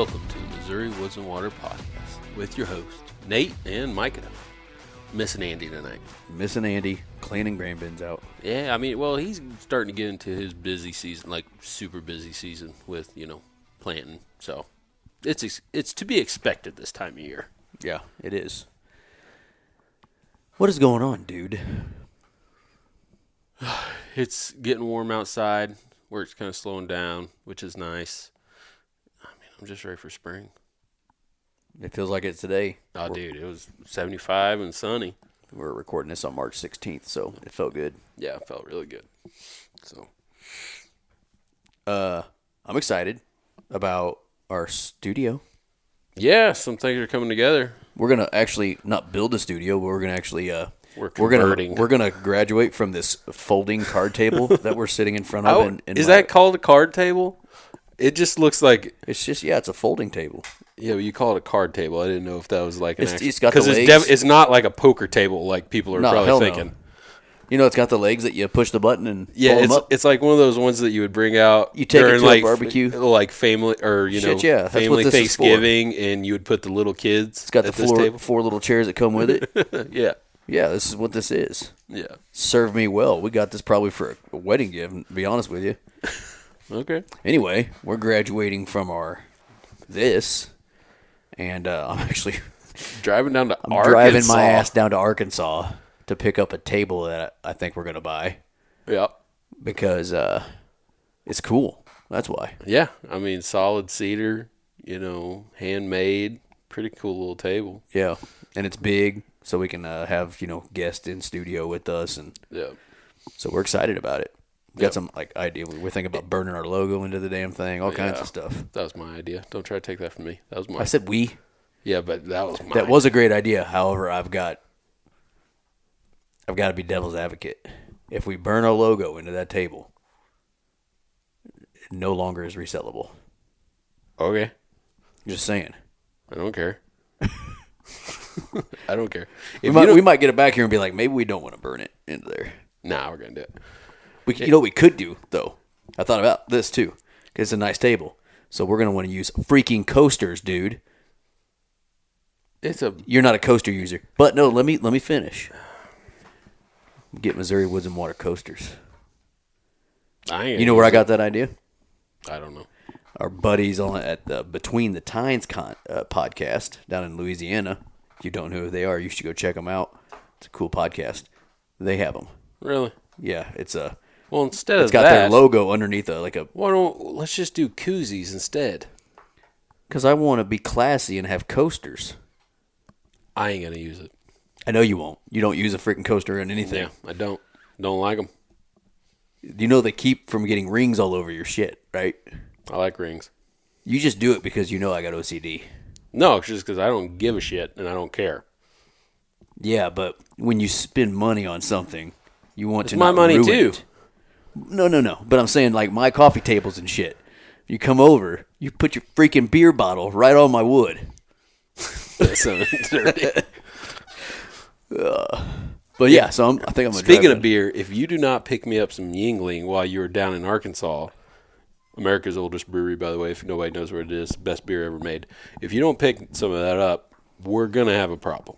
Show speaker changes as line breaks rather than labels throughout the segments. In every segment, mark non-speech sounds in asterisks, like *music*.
Welcome to the Missouri Woods and Water Podcast with your host, Nate and Micah. Missing Andy tonight.
Missing Andy, cleaning grain bins out.
Yeah, I mean, well, he's starting to get into his busy season, like super busy season with, you know, planting. So it's ex- it's to be expected this time of year.
Yeah, it is. What is going on, dude? *sighs*
It's getting warm outside. Work's kind of slowing down, which is nice. I'm just ready for spring.
It feels like it's today.
Oh,
we're,
dude, it was 75 and sunny.
we're recording this on March 16th, so it felt good.
Yeah, it felt really good. So
Uh, I'm excited about our studio.
yeah, some things are coming together.
We're gonna actually not build a studio, but we're gonna actually uh,
We're
we're gonna
converting.
we're gonna graduate from this folding card table *laughs* that we're sitting in front of. In
is that called a card table? It just looks like
It's just yeah, it's a folding table.
yeah. You call it a card table. I didn't know if that was like an
It's-
actual
it's got the
it's
legs.
it's not like a poker table like people are
No,
probably
hell no.
thinking.
You know, it's got the legs that you push the button and
Yeah,
pull 'em
it's
up.
it's like one of those ones that you would bring out.
You take it
during
to a
like
barbecue.
like family or you know
Shit, yeah, that's what
family
this is for.
Thanksgiving, and you would put the little kids.
It's got the
at this
floor,
table.
four little chairs that come with it. *laughs*
yeah,
yeah, this is what this is.
yeah.
Serve me well. We got this probably for a wedding gift. To be honest with you.
Okay.
Anyway, we're graduating from our this, and uh, I'm actually *laughs*
Driving down to
I'm
Arkansas.
driving my ass down to Arkansas to pick up a table that I think we're gonna buy
Yep.
because uh, it's cool. That's why.
Yeah, I mean solid cedar, you know, handmade, pretty cool little table.
Yeah, and it's big, so we can uh, have you know guests in studio with us, and
Yeah.
so we're excited about it. We got
Yep.
some like idea. We're thinking about burning our logo into the damn thing, all kinds of stuff.
That was my idea. Don't try to take that from me. That was my
I said we.
Yeah, but that was my
That was a great idea. However, I've got I've got to be devil's advocate. If we burn our logo into that table, it no longer is resellable.
Okay.
Just saying.
I don't care. *laughs* I don't care.
We might, we might get it back here and be like, maybe we don't want to burn it into there.
nah, we're gonna do it.
We, you know what we could do though. I thought about this too it's a nice table. So we're gonna want to use freaking coasters, dude.
It's a
You're not a coaster user, but no. Let me let me finish. Get Missouri Woods and Water coasters.
I ain't
You know where I got that idea?
I don't know.
our buddies on at the Between the Tines con, uh, podcast down in Louisiana. If you don't know who they are, you should go check them out. It's a cool podcast. They have them.
Really?
Yeah, it's a.
Well, instead
It's
of
got
that,
their logo underneath a like a.
why don't let's just do koozies instead?
Because I want to be classy and have coasters.
I ain't gonna use it.
I know you won't. You don't use a freaking coaster in anything.
Yeah, I don't. Don't like them.
You know they keep from getting rings all over your shit, right?
I like rings.
You just do it because you know I got OCD.
No, it's just because I don't give a shit and I don't care.
Yeah, but when you spend money on something, you want
It's
to
my money too.
it. No, no, no. But I'm saying like my coffee tables and shit. You come over, you put your freaking beer bottle right on my wood.
That sounded *laughs* dirty.
Uh, but yeah, so I'm, I think I'm gonna
Speaking of beer, if you do not pick me up some Yuengling while you were down in Arkansas, America's oldest brewery, by the way, if nobody knows where it is, best beer ever made. If you don't pick some of that up, we're gonna have a problem.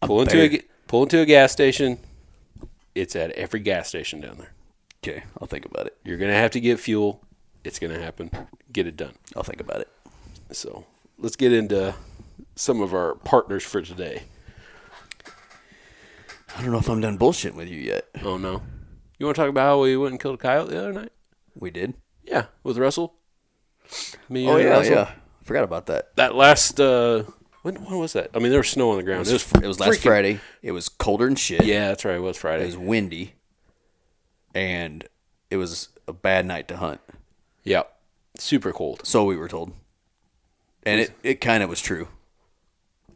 Pull into a, pull into a gas station. It's at every gas station down there.
Okay, I'll think about it.
You're gonna have to get fuel. It's gonna happen. Get it done.
I'll think about it.
So let's get into some of our partners for today.
I don't know if I'm done bullshitting with you yet.
Oh no, you want to talk about how we went and killed a coyote the other night?
We did.
Yeah, with Russell. Me
Oh
and
yeah,
Russell.
yeah. Forgot about that.
That last uh, when when was that? I mean, there was snow on the ground. It was,
It was last
freaking-
Friday. It was colder than shit.
Yeah, that's right. It was Friday.
It was windy, and it was a bad night to hunt.
yeah, super cold.
So we were told, and it, it kind of was true.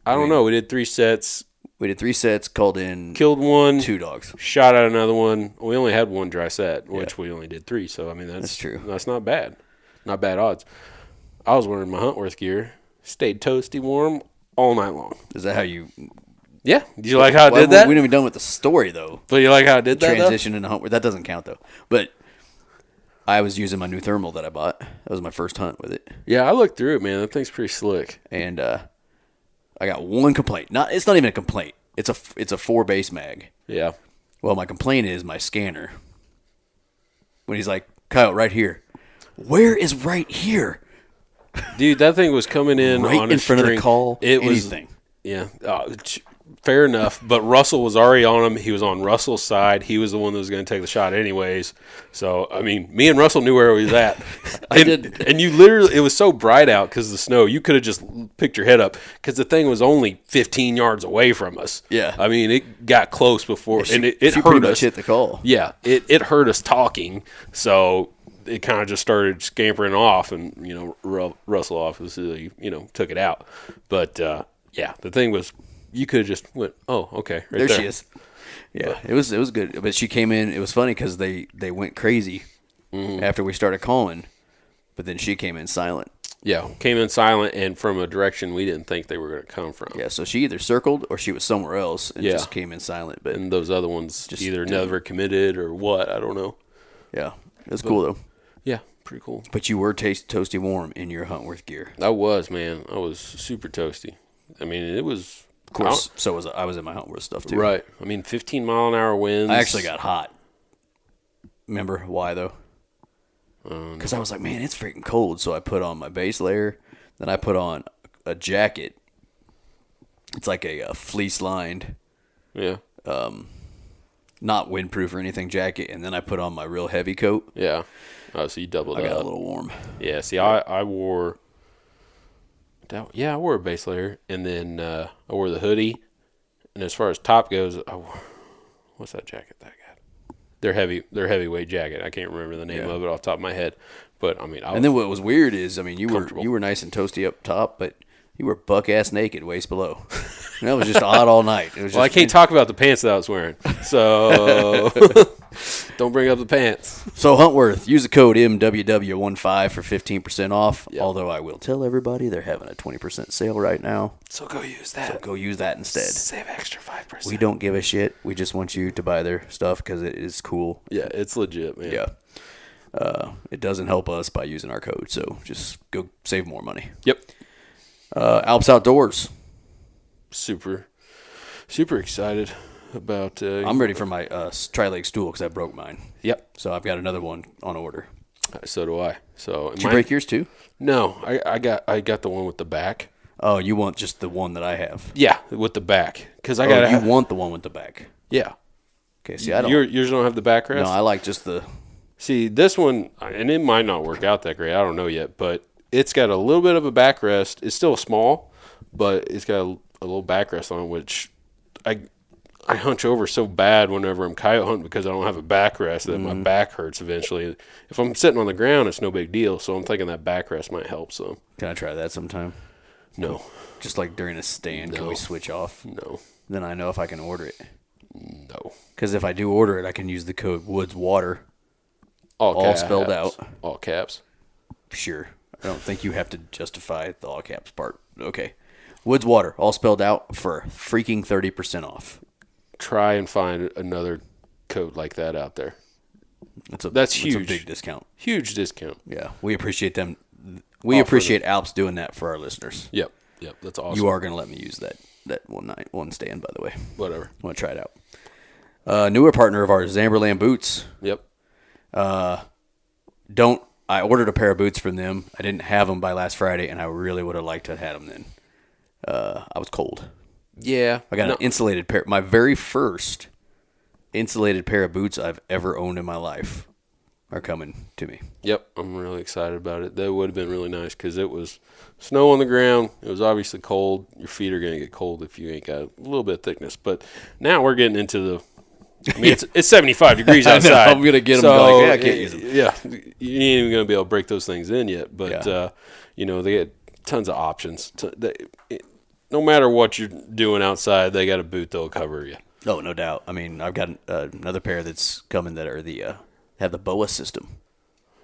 I don't know. We did three sets,
We did three sets, called in
killed one,
two dogs.
shot at another one. We only had one dry set, which we only did three. So I mean, that's,
That's true.
That's not bad. Not bad odds. I was wearing my Huntworth gear, stayed toasty warm all night long.
Is that how you?
Yeah. Did you like how I
Well,
did that?
We didn't even done with the story though.
but you like how I did that? though?
Transition into hunt. That doesn't count though. But I was using my new thermal that I bought. That was my first hunt with it,
Yeah, I looked through it, man. That thing's pretty slick.
and uh, I got one complaint. Not. It's not even a complaint. It's a. It's a four base mag.
Yeah.
Well, my complaint is my scanner. When he's like, Kyle, right here. Where is right here?
Dude, that thing was coming in
Right
on
in
a
front of the
string.
call,
It was
anything.
Yeah, ch- fair enough. But Russell was already on him. He was on Russell's side. He was the one that was going to take the shot, anyways. So I mean, me and Russell knew where he was at. *laughs*
I
and,
did.
and you literally, it was so bright out because of the snow. You could have just picked your head up because the thing was only 15 yards away from us.
Yeah.
I mean, it got close before,
She-
and it, it hurt
pretty
us.
much hit the call.
Yeah, it, it hurt us talking. So it kind of just started scampering off, and you know, Ru- Russell obviously you know took it out. But uh, yeah, the thing was, you could have just went, oh, okay, right
there,
there,
she is. Yeah, it was it was good, but she came in. It was funny because they they went crazy
Mm-hmm.
after we started calling, but then she came in silent.
Yeah, came in silent and from a direction we didn't think they were going to come from.
Yeah, so she either circled or she was somewhere else and
Yeah.
just came in silent. But
And those other ones
Just
either
didn't-
never committed or what, I don't know.
yeah, it was cool though.
Yeah, pretty cool.
But you were taste, toasty warm in your Huntworth gear.
I was, man. I was super toasty. I mean, it was
Of course, so was I. I was in my Huntworth stuff too.
right. I mean, 15 mile an hour winds.
I actually got hot. Remember why though?
Um,
Because I was like, man, it's freaking cold. So I put on my base layer. Then I put on a jacket. It's like a, uh fleece lined,
yeah, Um
not windproof or anything jacket. And then I put on my real heavy coat.
yeah. Oh, so you doubled
I got
up.
a little warm.
Yeah, see, I, I wore, that- yeah, I wore a base layer, and then uh, I wore the hoodie. And as far as top goes, I wore, what's that jacket that I got? They're heavy, they're heavyweight jacket. I can't remember the name
Yeah.
of it off the top of my head, but I mean, I
And then what was weird is, I mean, you were you were nice and toasty up top, but you were buck ass naked waist below. And *laughs* that was just odd all night. It was
well, I can't talk about the pants that I was wearing, so *laughs* don't bring up the pants.
So Huntworth, use the code MWW15 for 15% off. Although I will tell everybody they're having a 20% sale right now.
So go use that.
Go use that instead.
Save extra five percent.
We don't give a shit. We just want you to buy their stuff because it is cool.
Yeah, it's legit, man.
Yeah. Uh, it doesn't help us by using our code, so just go save more money.
Yep.
Uh, Alps Outdoors.
Super, super excited about. Uh,
I'm ready for my uh, tri leg stool because I broke mine.
Yep.
So I've got another one on order.
So do I. So
Did you break yours too?
No, I, I got I got the one with the back.
Oh, you want just the one that I have?
Yeah, with the back because I
Oh,
got
you want the one with the back?
yeah.
Okay. See, I don't.
Your, yours don't have the backrest.
no, I like just the.
See this one, and it might not work out that great. I don't know yet, but it's got a little bit of a backrest. It's still small, but it's got a, a little backrest on it, which I I hunch over so bad whenever I'm coyote hunting because I don't have a backrest that
Mm-hmm.
my back hurts eventually. If I'm sitting on the ground, it's no big deal. So I'm thinking that backrest might help some.
Can I try that sometime?
No,
Just like during a stand, can we switch off?
no,
Then I know if I can order it.
no.
Because if I do order it, I can use the code Woods Water.
All,
All spelled out.
All caps.
Sure. I don't think you have to justify the all caps part. Okay. Woods Water, all spelled out for freaking 30% off.
Try and find another code like that out there.
That's a
That's huge.
a big discount.
Huge discount.
Yeah. We appreciate them. We
Offer
appreciate Alps doing that for our listeners.
Yep. Yep. That's awesome.
You are going to let me use that that one night one stand by the way.
Whatever.
I want to try it out. Uh, newer partner of ours, Zamberlan Boots.
Yep.
Uh, Don't I ordered a pair of boots from them. I didn't have them by last Friday, and I really would have liked to have had them then. Uh, I was cold.
Yeah.
I got
No,
an insulated pair. My very first insulated pair of boots I've ever owned in my life. are coming to me.
Yep, I'm really excited about it. That would have been really nice because it was snow on the ground. It was obviously cold. Your feet are going to get cold if you ain't got a little bit of thickness. But now we're getting into the. I *laughs* mean, it's, it's 75 degrees *laughs* outside.
I'm gonna get 'em,
so,
like, yeah, I can't use 'em.
Yeah, you ain't even going to be able to break those things in yet. But,
Yeah.
uh, you know, they get tons of options. T- they, it, no matter what you're doing outside, they got a boot that'll cover you.
Oh, no doubt. I mean, I've got uh, another pair that's coming that are the uh, have the BOA system.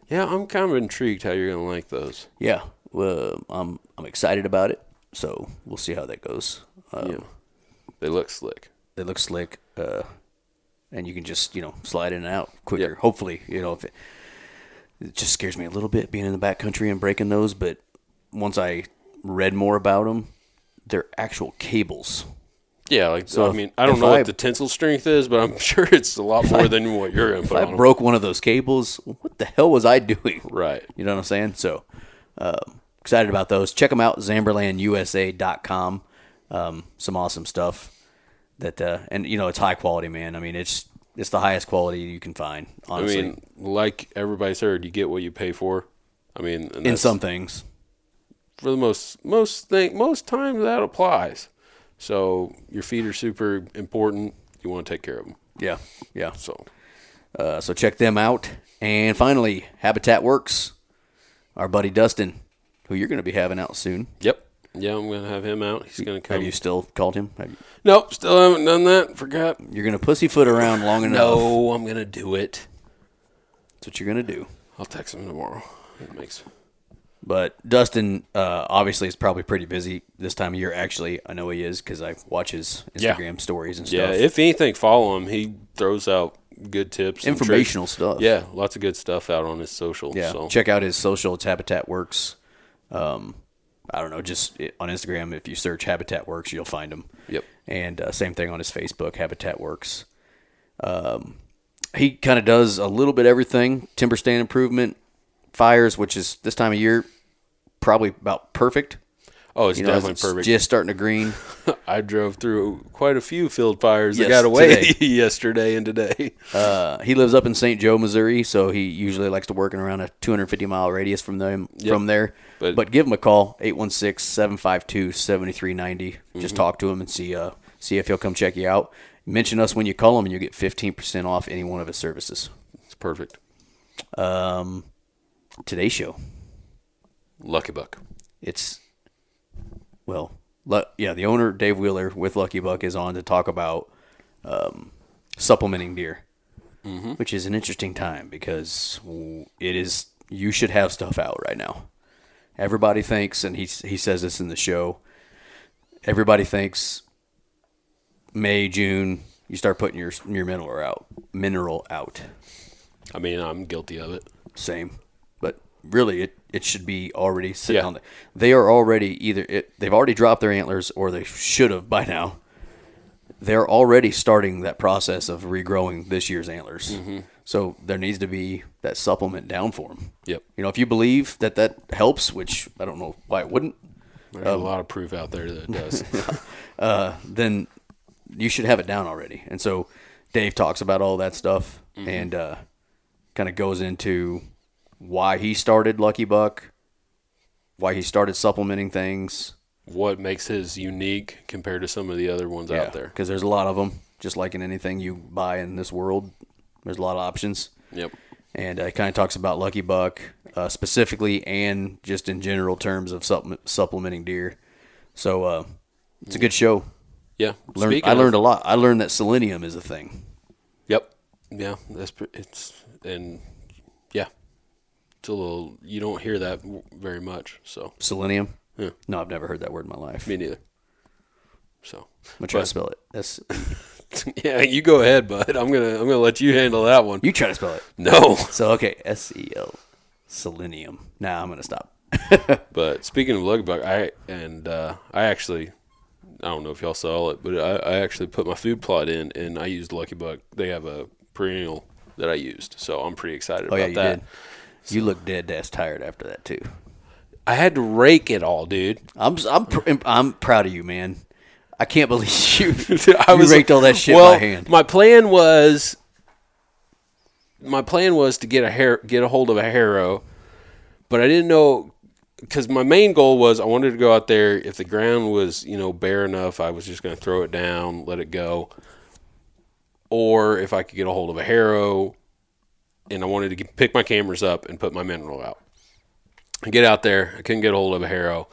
Yeah, I'm kind of intrigued how you're going to like those.
Yeah, well, I'm I'm excited about it. So we'll see how that goes. Um,
Yeah. They look slick.
They look slick, uh, and you can just you know slide in and out quicker.
Yep.
Hopefully, you know if it, it just scares me a little bit being in the back country and breaking those. But once I read more about them, they're actual cables.
Yeah, like
So
I
if-
mean, I don't know
I-
what the tensile strength is, but I'm *laughs* sure it's a lot more than what you're
If I
on
broke one of those cables, what the hell was I doing?
Right.
You know what I'm saying? So, um, excited about those. Check them out, zamberlanusa.com. Um, some awesome stuff. That uh, and you know it's high quality, man. I mean it's it's the highest quality you can find. Honestly,
I mean, like everybody's heard, you get what you pay for. I mean,
in some things,
for the most most thing most times that applies. So your feet are super important. You want to take care of them.
yeah, yeah.
So
Uh, so check them out. And finally, Habitat Works, our buddy Dustin, who you're going to be having out soon.
yep, yeah, I'm gonna have him out. He's gonna come.
Have you still called him? Have you,
Nope, still haven't done that. Forgot.
you're going to pussyfoot around long enough.
No, I'm gonna do it.
That's what you're going to do.
I'll text him tomorrow. It makes
But Dustin, uh, obviously, is probably pretty busy this time of year. Actually, I know he is because I watch his
Yeah.
Instagram stories and stuff.
yeah.
stuff.
If anything, follow him. He throws out good tips, and tricks.
Informational stuff.
Yeah, lots of good stuff out on his social.
Yeah,
so.
check out his social. It's Habitat Works. Um, I don't know, just on Instagram. If you search Habitat Works, you'll find him.
Yep.
And uh, same thing on his Facebook, Habitat Works. Um, he kind of does a little bit everything: timber stand improvement, fires, which is this time of year probably about perfect.
Oh, it's
You know,
definitely
it's
perfect.
just starting to green. *laughs*
I drove through quite a few field fires that got away *laughs* yesterday and today. *laughs*
Uh, he lives up in St. Joe, Missouri, so he usually likes to work in around a 250 mile radius from them from there.
But-
But, give him a call 816-752-7390.
Mm-hmm.
Just talk to him and see uh see if he'll come check you out. Mention us when you call him, and you get 15% off any one of his services.
It's perfect.
Um, today's show,
Lucky Buck.
it's well, lu- yeah, the owner Dave Wheeler with Lucky Buck is on to talk about um, supplementing deer, which is an interesting time because it is you should have stuff out right now. Everybody thinks, and he he says this in the show. Everybody thinks May June you start putting your your mineral out mineral out.
I mean, I'm guilty of it.
Same, but really, it, it should be already sitting
Yeah.
on the. They are already either it, they've already dropped their antlers or they should have by now. They're already starting that process of regrowing this year's antlers.
Mm-hmm.
So there needs to be that supplement down for them.
Yep.
You know, if you believe that that helps, which I don't know why it wouldn't,
There's a lot of proof out there that it does. *laughs*
then you should have it down already. And so Dave talks about all that stuff
Mm-hmm.
and uh, kind of goes into why he started Lucky Buck, why he started supplementing things
what makes his unique compared to some of the other ones out there?
Because there's a lot of them, just like in anything you buy in this world. There's a lot of options.
Yep.
And uh, he kind of talks about Lucky Buck uh, specifically and just in general terms of supple- supplementing deer. So uh, it's a good show.
Yeah.
Learned, I learned
of,
a lot. I learned that selenium is a thing.
Yep. Yeah. That's it's and yeah, it's a little. You don't hear that very much. So
Selenium?
Yeah.
No, I've never heard that word in my life.
me neither. So
I'm gonna try to spell it. That's *laughs*
yeah, you go ahead, bud. I'm gonna I'm gonna let you handle that one.
you try to spell it.
No. *laughs*
So okay, S E L, selenium. Now I'm gonna stop. *laughs*
But speaking of Lucky Buck, I and uh, I actually I don't know if y'all saw it, but I, I actually put my food plot in and I used Lucky Buck. They have a perennial that I used, so I'm pretty excited
Oh
about
yeah, you
that.
did. You look dead ass tired after that too.
I had to rake it all, dude.
I'm I'm pr- I'm proud of you, man. I can't believe *laughs* you *laughs*
I
you raked all that shit
well,
by hand.
My plan was my plan was to get a hair get a hold of a harrow, but I didn't know because my main goal was I wanted to go out there. If the ground was you know bare enough, I was just going to throw it down, let it go. Or if I could get a hold of a harrow, and I wanted to get, pick my cameras up and put my mineral out. I get out there, I couldn't get a hold of a harrow,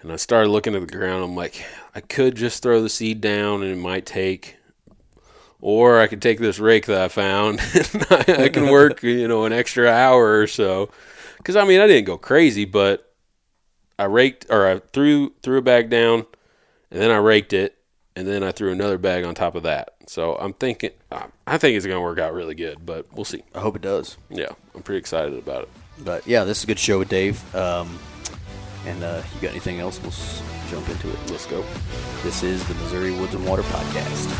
and I started looking at the ground. I'm like, I could just throw the seed down, and it might take or I could take this rake that I found *laughs* and I can work, *laughs* you know, an extra hour or so. Because I mean, I didn't go crazy, but I raked or I threw threw a bag down, and then I raked it, and then I threw another bag on top of that. So I'm thinking, I think it's going to work out really good, but we'll see.
I hope it does.
Yeah, I'm pretty excited about it.
But yeah, this is a good show with Dave. Um, and uh, you got anything else? We'll s- jump into it.
Let's go.
This is the Missouri Woods and Water Podcast.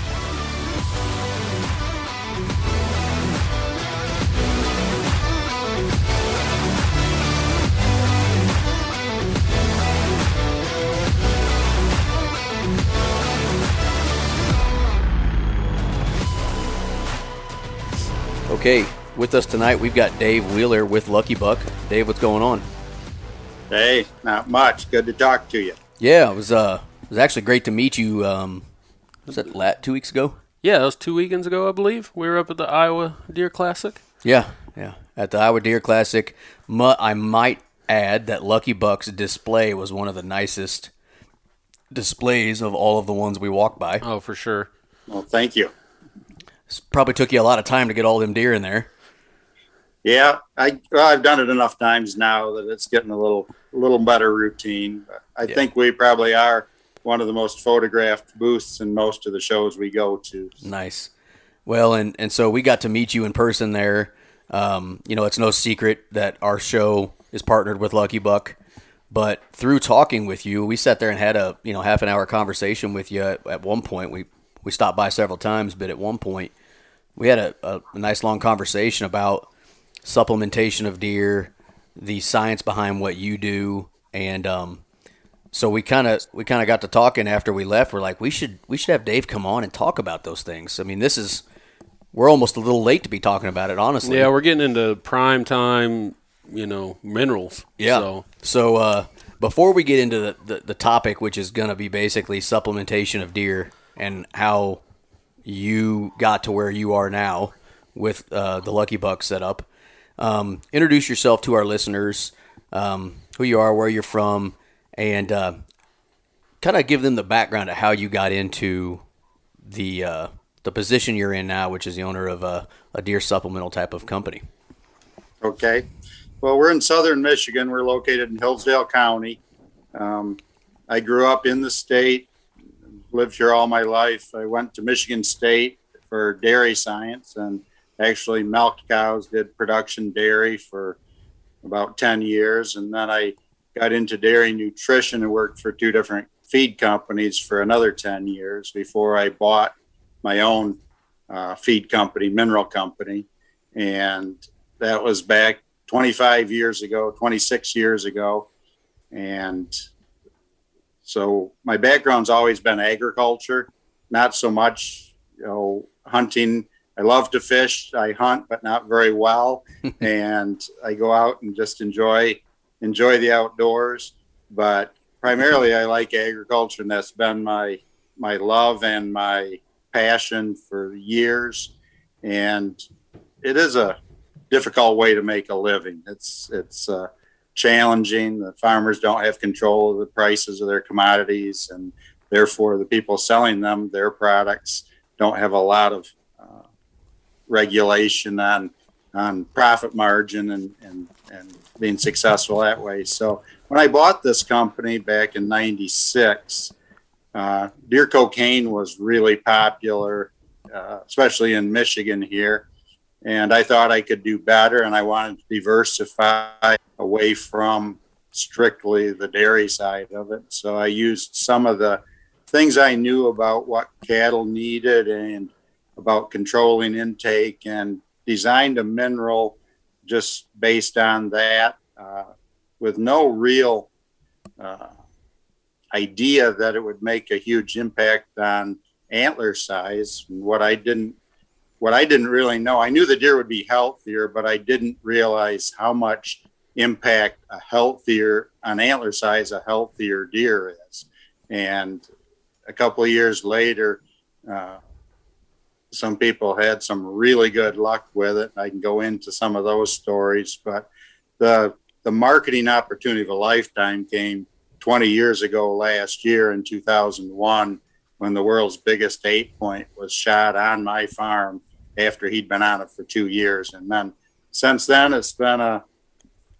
Okay, with us tonight, we've got Dave Wheeler with Lucky Buck. Dave, what's going on?
Hey, not much. Good to talk to you.
Yeah, it was uh, it was actually great to meet you. Um, was that lat two weeks ago?
Yeah, that was two weekends ago, I believe. We were up at the Iowa Deer Classic.
Yeah, yeah, at the Iowa Deer Classic. I might add that Lucky Buck's display was one of the nicest displays of all of the ones we walked by.
Oh, for sure.
Well, thank you.
Probably took you a lot of time to get all them deer in there.
Yeah, I well, I've done it enough times now that it's getting a little a little better routine. But I
Yeah.
think we probably are one of the most photographed booths in most of the shows we go to.
Nice. Well, and and so we got to meet you in person there. Um, you know, it's no secret that our show is partnered with Lucky Buck, but through talking with you, we sat there and had a you know half an hour conversation with you. At, at one point, we we stopped by several times, but at one point, we had a, a, a nice long conversation about supplementation of deer, the science behind what you do, and um, so we kind of we kind of got to talking after we left. We're like, we should we should have Dave come on and talk about those things. I mean, this is we're almost a little late to be talking about it, honestly.
Yeah, we're getting into prime time, you know, minerals.
Yeah.
So,
So uh, before we get into the, the, the topic, which is going to be basically supplementation of deer and how you got to where you are now with uh, the Lucky Buck setup, um, introduce yourself to our listeners, um, who you are, where you're from, and uh, kind of give them the background of how you got into the uh, the position you're in now, which is the owner of a, a deer supplemental type of company.
Okay. Well, we're in southern Michigan. We're located in Hillsdale County. Um, I grew up in the state, lived here all my life. I went to Michigan State for dairy science and actually milked cows, did production dairy for about 10 years. And then I got into dairy nutrition and worked for two different feed companies for another 10 years before I bought my own uh, feed company, mineral company. And that was back 25 years ago, 26 years ago. And so my background's always been agriculture, not so much, you know, hunting. I love to fish. I hunt, but not very well. *laughs* and I go out and just enjoy enjoy the outdoors. But primarily, I like agriculture, and that's been my my love and my passion for years. And it is a difficult way to make a living. It's it's uh, challenging. The farmers don't have control of the prices of their commodities, and therefore the people selling them their products don't have a lot of uh, regulation on on profit margin and, and and being successful that way. So when I bought this company back in '96, uh, deer cocaine was really popular, uh, especially in Michigan here and I thought I could do better, and I wanted to diversify away from strictly the dairy side of it. So I used some of the things I knew about what cattle needed and about controlling intake, and designed a mineral just based on that, uh, with no real uh, idea that it would make a huge impact on antler size. What I didn't what I didn't really know, I knew the deer would be healthier, but I didn't realize how much impact a healthier an antler size a healthier deer is. And a couple of years later, uh, some people had some really good luck with it. I can go into some of those stories, but the the marketing opportunity of a lifetime came 20 years ago last year in 2001 when the world's biggest eight point was shot on my farm after he'd been on it for two years. And then since then, it's been a,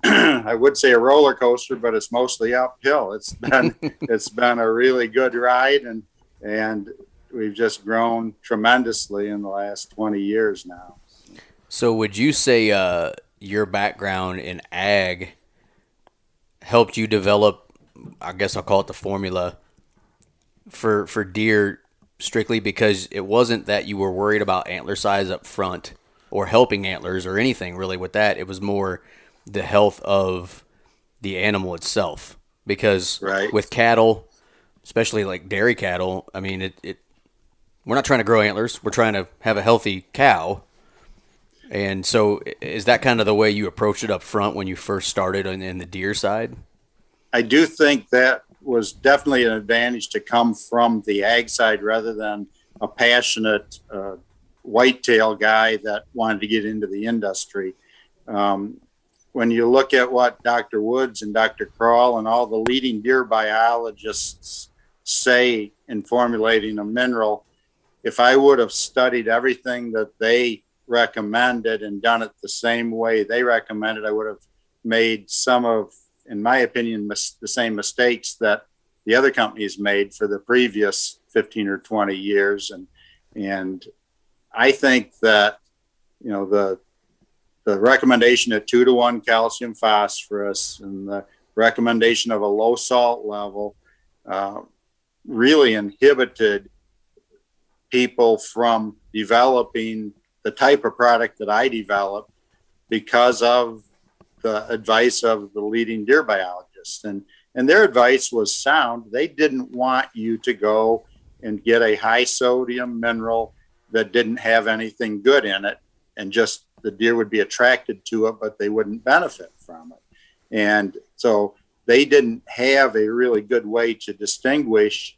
*clears throat* I would say a roller coaster, but it's mostly uphill. It's *laughs* been, it's been a really good ride and, and we've just grown tremendously in the last 20 years now.
So would you say, uh, your background in ag helped you develop, I guess I'll call it the formula for, for deer strictly because it wasn't that you were worried about antler size up front or helping antlers or anything really with that. It was more the health of the animal itself. Because
right.
with cattle, especially like dairy cattle, I mean, it, it we're not trying to grow antlers. We're trying to have a healthy cow. And so, is that kind of the way you approached it up front when you first started in, in the deer side?
I do think that was definitely an advantage to come from the ag side rather than a passionate uh, whitetail guy that wanted to get into the industry. Um, when you look at what Dr. Woods and Dr. Kroll and all the leading deer biologists say in formulating a mineral, if I would have studied everything that they recommended and done it the same way they recommended, I would have made some of in my opinion, mis- the same mistakes that the other companies made for the previous 15 or 20 years. And, and I think that, you know, the, the recommendation of two to one calcium phosphorus and the recommendation of a low salt level uh, really inhibited people from developing the type of product that I developed because of the advice of the leading deer biologists. And, and their advice was sound. They didn't want you to go and get a high sodium mineral that didn't have anything good in it and just the deer would be attracted to it, but they wouldn't benefit from it. And so they didn't have a really good way to distinguish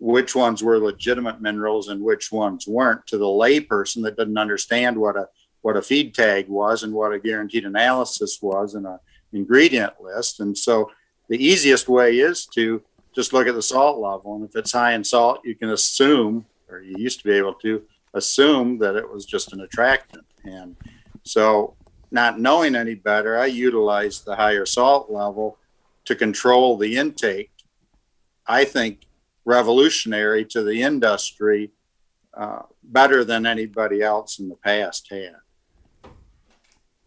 which ones were legitimate minerals and which ones weren't to the layperson that didn't understand what a what a feed tag was and what a guaranteed analysis was and an ingredient list. And so the easiest way is to just look at the salt level. And if it's high in salt, you can assume, or you used to be able to assume that it was just an attractant. So, not knowing any better, I utilized the higher salt level to control the intake. I think revolutionary to the industry, uh, better than anybody else in the past had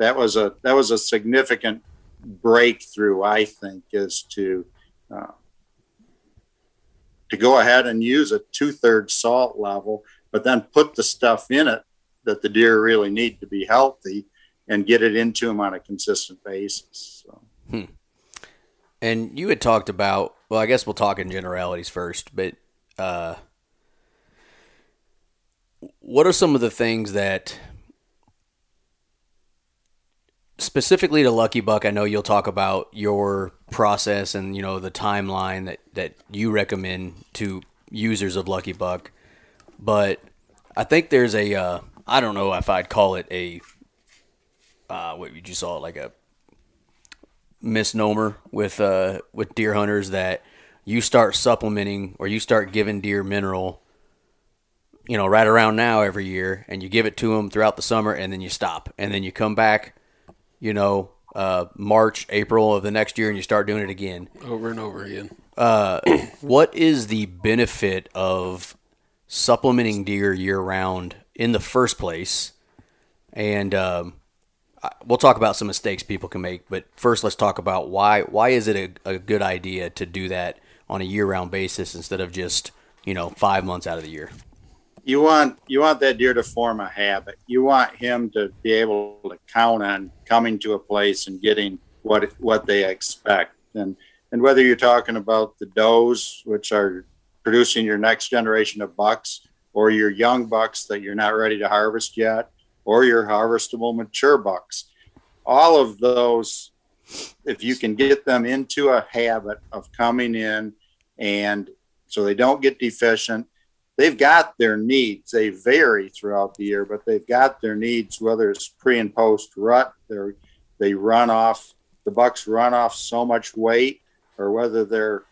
that was a that was a significant breakthrough, I think, is to uh, to go ahead and use a two thirds salt level, but then put the stuff in it that the deer really need to be healthy and get it into them on a consistent basis. So.
Hmm. And you had talked about, well, I guess we'll talk in generalities first, but uh, what are some of the things that specifically to Lucky Buck, I know you'll talk about your process and you know the timeline that that you recommend to users of Lucky Buck, but I think there's a uh, I don't know if I'd call it a uh, what you saw like a misnomer with uh, with deer hunters that you start supplementing or you start giving deer mineral you know right around now every year and you give it to them throughout the summer and then you stop and then you come back you know, uh, March, April of the next year, and you start doing it again
over and over again.
Uh, *clears throat* what is the benefit of supplementing deer year round in the first place? And um, we'll talk about some mistakes people can make, but first let's talk about why why is it a, a good idea to do that on a year round basis instead of just you know five months out of the year
you want you want that deer to form a habit. You want him to be able to count on coming to a place and getting what what they expect. And and whether you're talking about the does, which are producing your next generation of bucks, or your young bucks that you're not ready to harvest yet, or your harvestable mature bucks. All of those, if you can get them into a habit of coming in and so they don't get deficient, they've got their needs. They vary throughout the year, but they've got their needs, whether it's pre and post rut, they they run off, the bucks run off so much weight, or whether they're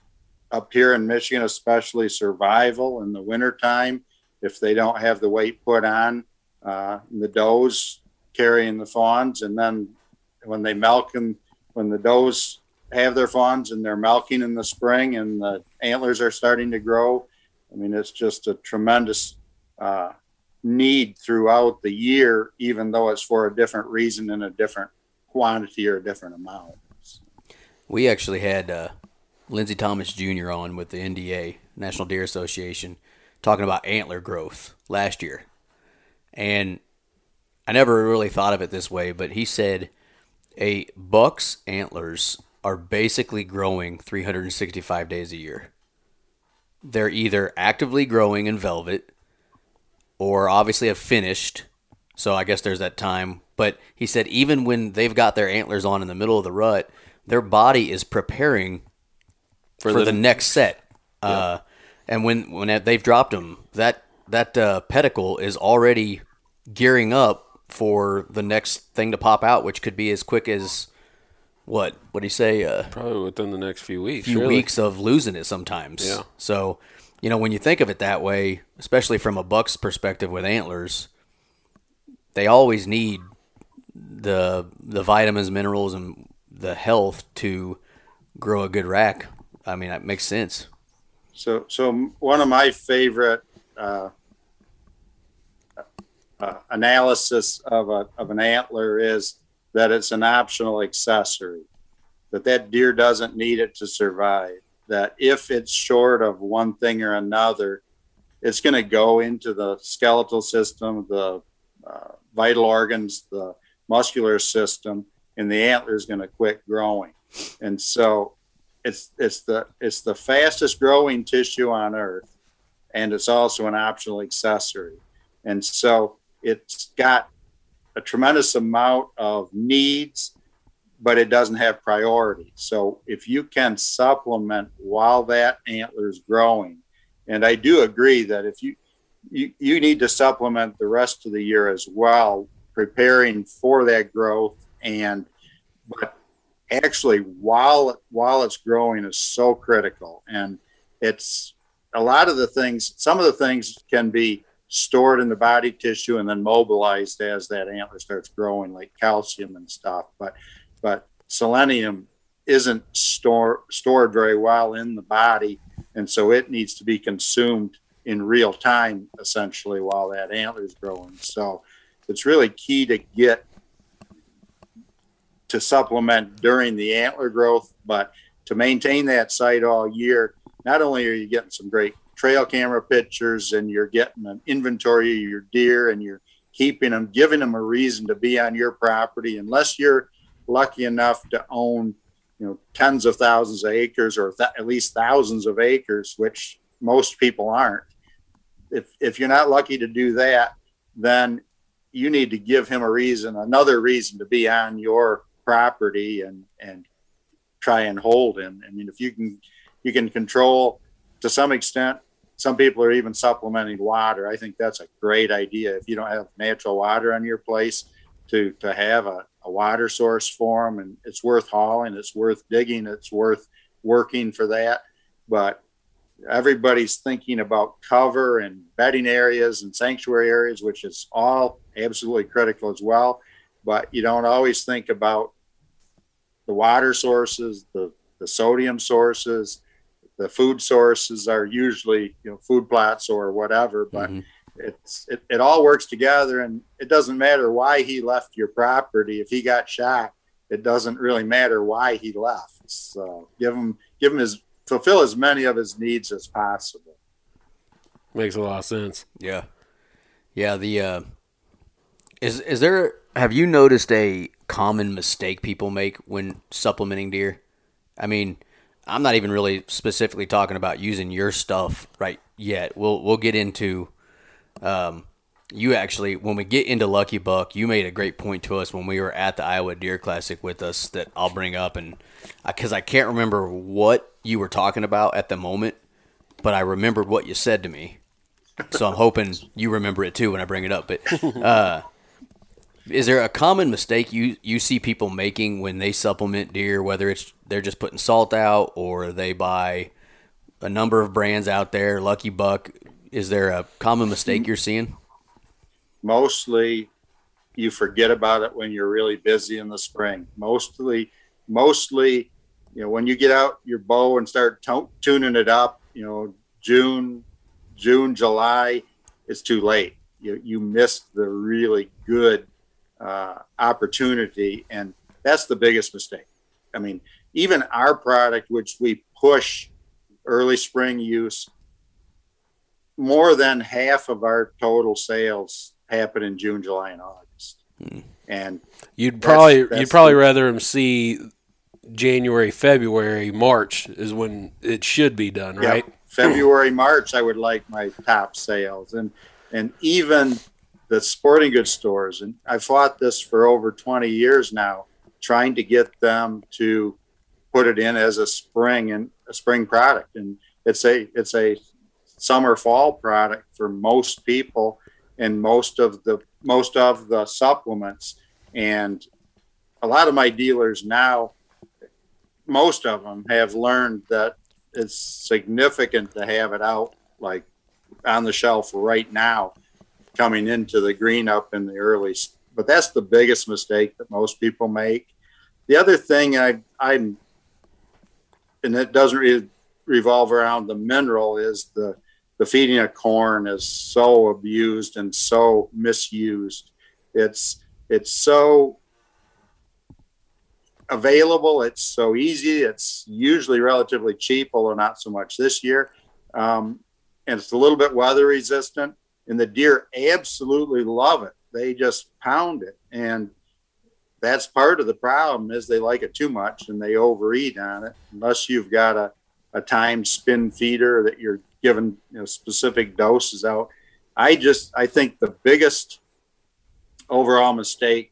up here in Michigan, especially survival in the wintertime, if they don't have the weight put on, uh, the does carrying the fawns, and then when they milk them, when the does have their fawns and they're milking in the spring and the antlers are starting to grow, I mean, it's just a tremendous uh, need throughout the year, even though it's for a different reason and a different quantity or a different amount.
We actually had uh, Lindsay Thomas Jr. on with the NDA, National Deer Association, talking about antler growth last year. And I never really thought of it this way, but he said a buck's antlers are basically growing 365 days a year. They're either actively growing in velvet or obviously have finished. So I guess there's that time. But he said even when they've got their antlers on in the middle of the rut, their body is preparing for, for the, the, next set. Yeah. Uh, and when when they've dropped them, that that uh, pedicle is already gearing up for the next thing to pop out, which could be as quick as what? What do you say? Uh,
Probably within the next few weeks.
Few really. weeks of losing it sometimes.
Yeah.
So, you know, when you think of it that way, especially from a buck's perspective with antlers, they always need the the vitamins, minerals, and the health to grow a good rack. I mean, that makes sense.
So, so one of my favorite uh, uh, analysis of a of an antler is that it's an optional accessory, that that deer doesn't need it to survive. That if it's short of one thing or another, it's going to go into the skeletal system, the uh, vital organs, the muscular system, and the antler is going to quit growing. And so it's it's the it's the fastest growing tissue on earth and it's also an optional accessory and so it's got a tremendous amount of needs, but it doesn't have priority. So if you can supplement while that antler is growing, and I do agree that if you, you you need to supplement the rest of the year as well, preparing for that growth and but actually while while it's growing is so critical and it's a lot of the things some of the things can be stored in the body tissue and then mobilized as that antler starts growing, like calcium and stuff. But but selenium isn't store, stored very well in the body, and so it needs to be consumed in real time, essentially, while that antler is growing. So it's really key to get to supplement during the antler growth, but to maintain that site all year. Not only are you getting some great trail camera pictures and you're getting an inventory of your deer and you're keeping them, giving them a reason to be on your property, unless you're lucky enough to own, you know, tens of thousands of acres or th- at least thousands of acres, which most people aren't. If, if you're not lucky to do that, then you need to give him a reason, another reason to be on your property and, and try and hold him. I mean, if you can, you can control to some extent some people are even supplementing water. I think that's a great idea. If you don't have natural water on your place, to to have a, a water source for them, and it's worth hauling, it's worth digging, it's worth working for that. But everybody's thinking about cover and bedding areas and sanctuary areas, which is all absolutely critical as well. But you don't always think about the water sources, the, the sodium sources, the food sources are usually you know food plots or whatever but mm-hmm. it's it, it all works together and it doesn't matter why he left your property. If he got shot it doesn't really matter why he left. So give him give him his fulfill as many of his needs as possible.
Makes a lot of sense.
Yeah. Yeah the uh is is there have you noticed a common mistake people make when supplementing deer i mean I'm not even really specifically talking about using your stuff right yet. We'll we'll get into Um, you actually, when we get into Lucky Buck, you made a great point to us when we were at the Iowa Deer Classic with us that I'll bring up, and because I, I can't remember what you were talking about at the moment, but I remembered what you said to me. So I'm hoping you remember it too when I bring it up. But uh, is there a common mistake you you see people making when they supplement deer, whether it's they're just putting salt out or they buy a number of brands out there, Lucky Buck? Is there a common mistake you're seeing?
Mostly, you forget about it when you're really busy in the spring. Mostly, mostly, you know, when you get out your bow and start t- tuning it up, you know, June, June, July, it's too late. You you missed the really good uh, opportunity, and that's the biggest mistake. I mean, even our product, which we push early spring use, more than half of our total sales happen in June, July, and August. Hmm. And
you'd probably that's, that's you'd probably the, rather them see January, February, March is when it should be done, right? Yeah,
February, March, I would like my top sales, and and even the sporting goods stores. And I fought this for over 20 years now, trying to get them to put it in as a spring and a spring product. And it's a it's a summer fall product for most people and most of the most of the supplements. And a lot of my dealers now, most of them have learned that it's significant to have it out like on the shelf right now coming into the green up in the early but that's the biggest mistake that most people make the other thing i i'm and it doesn't revolve around the mineral is the the feeding of corn is so abused and so misused it's it's so available. It's so easy. It's usually relatively cheap, although not so much this year. Um, and it's a little bit weather resistant. And the deer absolutely love it. They just pound it. And that's part of the problem is they like it too much and they overeat on it. Unless you've got a, a timed spin feeder that you're giving you know, specific doses out. I just I think the biggest overall mistake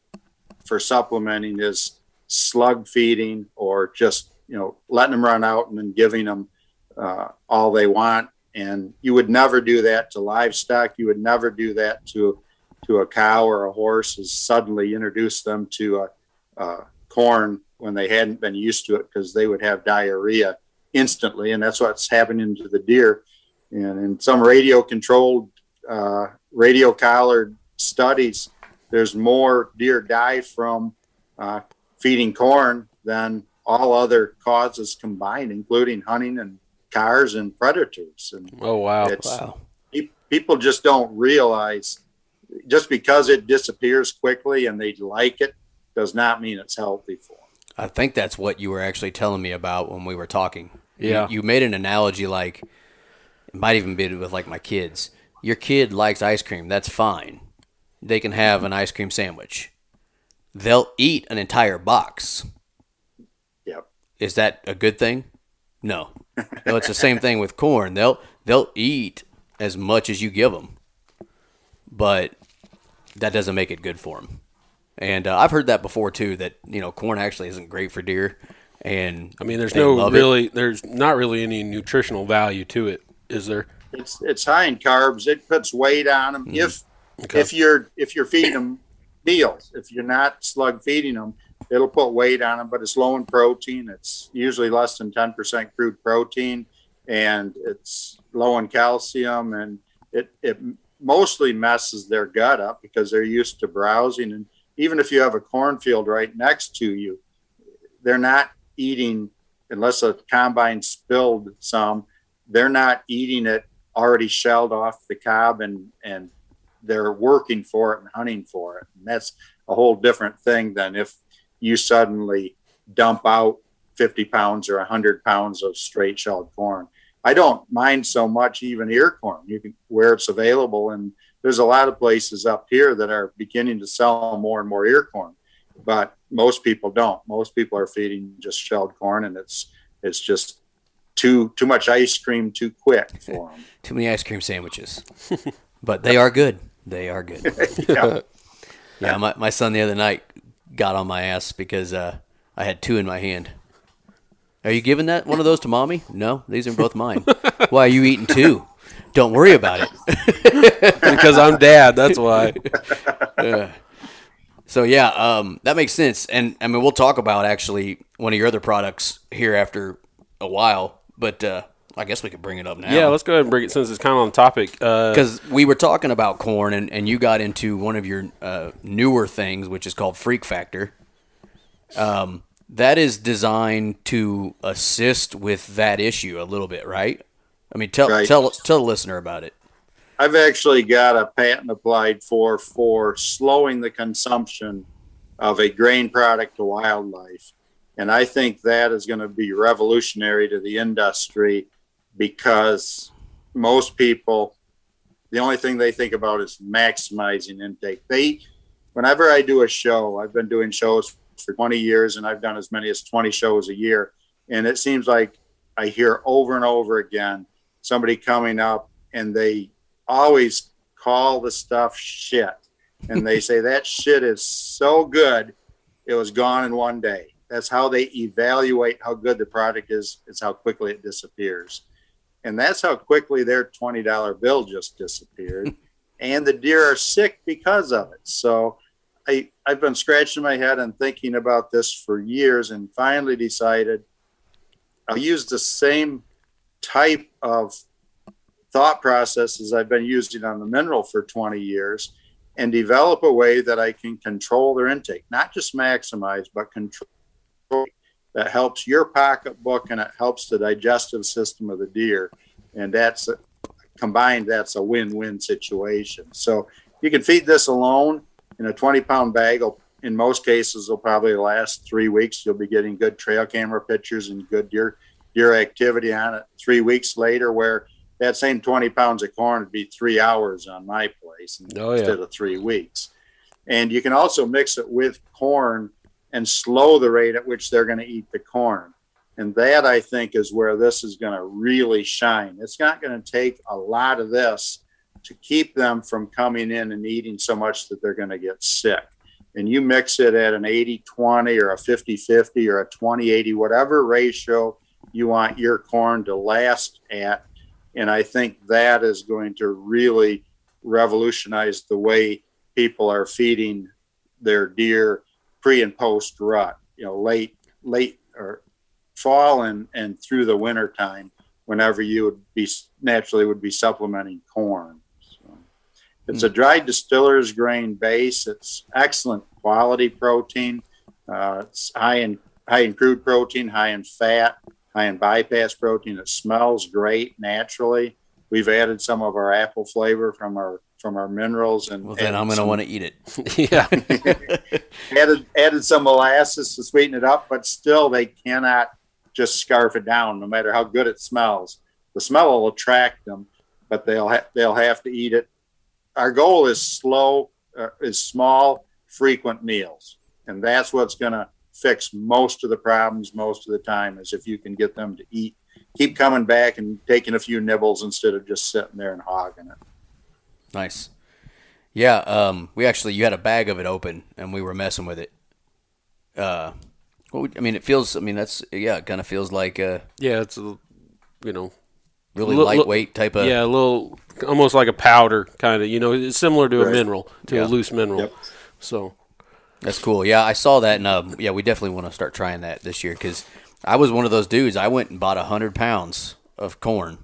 for supplementing is slug feeding or just you know letting them run out and then giving them uh, all they want and you would never do that to livestock. You would never do that to to a cow or a horse is suddenly introduce them to a, a corn when they hadn't been used to it because they would have diarrhea instantly. And that's what's happening to the deer. And in some radio controlled uh, radio collared studies there's more deer die from uh, feeding corn than all other causes combined, including hunting and cars and predators. And
oh wow, wow!
People just don't realize just because it disappears quickly and they like it does not mean it's healthy for them.
I think that's what you were actually telling me about when we were talking.
Yeah,
you, you made an analogy like it might even be with like my kids. Your kid likes ice cream. That's fine. They can have an ice cream sandwich they'll eat an entire box.
Yep.
Is that a good thing? No. No it's the same thing with corn. They'll they'll eat as much as you give them, but that doesn't make it good for them. And uh, I've heard that before too. That you know, corn actually isn't great for deer. And
I mean, there's no really, it. there's not really any nutritional value to it, is there?
It's it's high in carbs. It puts weight on them. Mm. If okay. if you're if you're feeding them meals. If you're not slug feeding them, it'll put weight on them, but it's low in protein. It's usually less than 10% crude protein and it's low in calcium and it, it mostly messes their gut up because they're used to browsing. And even if you have a cornfield right next to you, they're not eating unless a combine spilled some, they're not eating it already shelled off the cob and, and they're working for it and hunting for it. And that's a whole different thing than if you suddenly dump out 50 pounds or 100 pounds of straight shelled corn. I don't mind so much even ear corn. You can where it's available, and there's a lot of places up here that are beginning to sell more and more ear corn, but most people don't. Most people are feeding just shelled corn, and it's it's just too too much ice cream too quick *laughs* for them.
too many ice cream sandwiches. *laughs* but they are good. They are good. *laughs*
Yeah.
Yeah, my, my son the other night got on my ass because uh, I had two in my hand. Are you giving that one of those to mommy? No, these are both mine. *laughs* Why are you eating two? Don't worry about it. *laughs*
because I'm dad. That's why. *laughs*
So yeah, um, that makes sense. And I mean, we'll talk about actually one of your other products here after a while, but uh, I guess we could bring it up now.
Yeah, let's go ahead and bring it since it's kind of on topic. Uh,
because we were talking about corn, and, and you got into one of your uh, newer things, which is called Freak Factor. Um, that is designed to assist with that issue a little bit, right? I mean, tell
Right.
tell tell the listener about it.
I've actually got a patent applied for for slowing the consumption of a grain product to wildlife. And I think that is going to be revolutionary to the industry because most people, the only thing they think about is maximizing intake. They, whenever I do a show, I've been doing shows for 20 years and I've done as many as 20 shows a year. And it seems like I hear over and over again somebody coming up and they always call the stuff shit. And they say that shit is so good, it was gone in one day. That's how they evaluate how good the product is. It's how quickly it disappears. And that's how quickly their $20 bill just disappeared. *laughs* and the deer are sick because of it. So I, I've been scratching my head and thinking about this for years and finally decided I'll use the same type of thought process as I've been using on the mineral for 20 years and develop a way that I can control their intake, not just maximize, but control that helps your pocketbook and it helps the digestive system of the deer. And that's a, combined, that's a win win situation. So you can feed this alone in a 20 pound bag. In most cases, will probably last three weeks. You'll be getting good trail camera pictures and good deer deer activity on it. Three weeks later, where that same 20 pounds of corn would be three hours on my place
Oh, yeah.
instead of three weeks. And you can also mix it with corn and slow the rate at which they're going to eat the corn. And that I think is where this is going to really shine. It's not going to take a lot of this to keep them from coming in and eating so much that they're going to get sick. And you mix it at an 80 20 or a 50 50 or a 20 80, whatever ratio you want your corn to last at. And I think that is going to really revolutionize the way people are feeding their deer pre and post rut, you know, late, late or fall and, and through the winter time, whenever you would be naturally would be supplementing corn. So it's a dried distiller's grain base. It's excellent quality protein. Uh, it's high in high in crude protein, high in fat, high in bypass protein. It smells great naturally. We've added some of our apple flavor from our from our minerals and
Well, then I'm going to want to eat it. *laughs*
yeah. *laughs*
added added some molasses to sweeten it up, but still they cannot just scarf it down, no matter how good it smells. The smell will attract them, but they'll ha- they'll have to eat it. Our goal is slow, uh, is small, frequent meals, and that's what's going to fix most of the problems most of the time. Is if you can get them to eat, keep coming back and taking a few nibbles instead of just sitting there and hogging it.
Nice. Yeah, um, we actually you had a bag of it open and we were messing with it. Uh, well, we- I mean, it feels. I mean, that's yeah, it kind of feels like a
Yeah, it's a, you know,
really
Look- look-
lightweight type of.
yeah, a little, almost like a powder kind of. You know, it's similar to a mineral, to
Yeah.
a loose mineral.
Yep.
So
That's cool. Yeah, I saw that, and um, yeah, we definitely want to start trying that this year because I was one of those dudes. I went and bought a hundred pounds of corn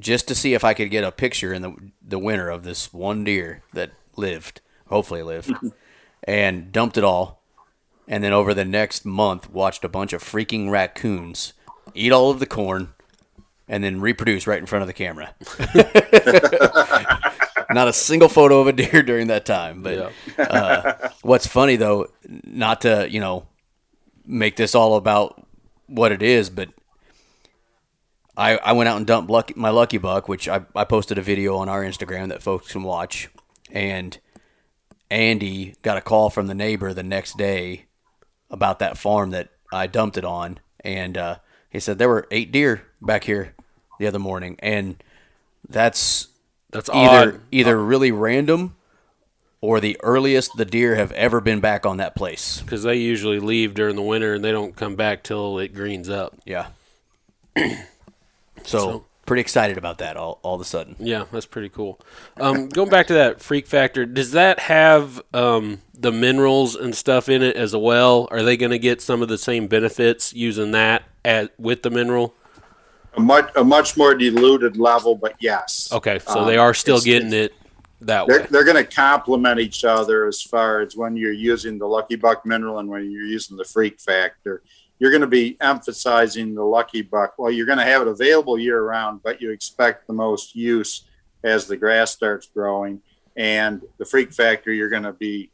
just to see if I could get a picture in the the winter of this one deer that lived, hopefully lived, *laughs* and dumped it all. And then over the next month, watched a bunch of freaking raccoons eat all of the corn, and then reproduce right in front of the camera. *laughs* Not a single photo of a deer during that time, but uh, what's funny though, not to you know make this all about what it is, but I I went out and dumped lucky, my lucky buck, which I I posted a video on our Instagram that folks can watch, and Andy got a call from the neighbor the next day about that farm that I dumped it on, and uh, he said there were eight deer back here the other morning, and that's
That's
either
odd.
either really random or the earliest the deer have ever been back on that place.
because they usually leave during the winter and they don't come back till it greens up.
Yeah. *clears throat* so, pretty excited about that all, all of a sudden.
Yeah, that's pretty cool. Um, going back to that freak factor, does that have um, the minerals and stuff in it as well? Are they going to get some of the same benefits using that at, with the mineral?
A much a much more diluted level, but yes.
Okay, so
Um,
they are still getting it that
They're,
way.
they're going to complement each other as far as when you're using the Lucky Buck mineral and when you're using the Freak Factor. You're going to be emphasizing the Lucky Buck. Well, you're going to have it available year round, but you expect the most use as the grass starts growing. And the Freak Factor, you're going to be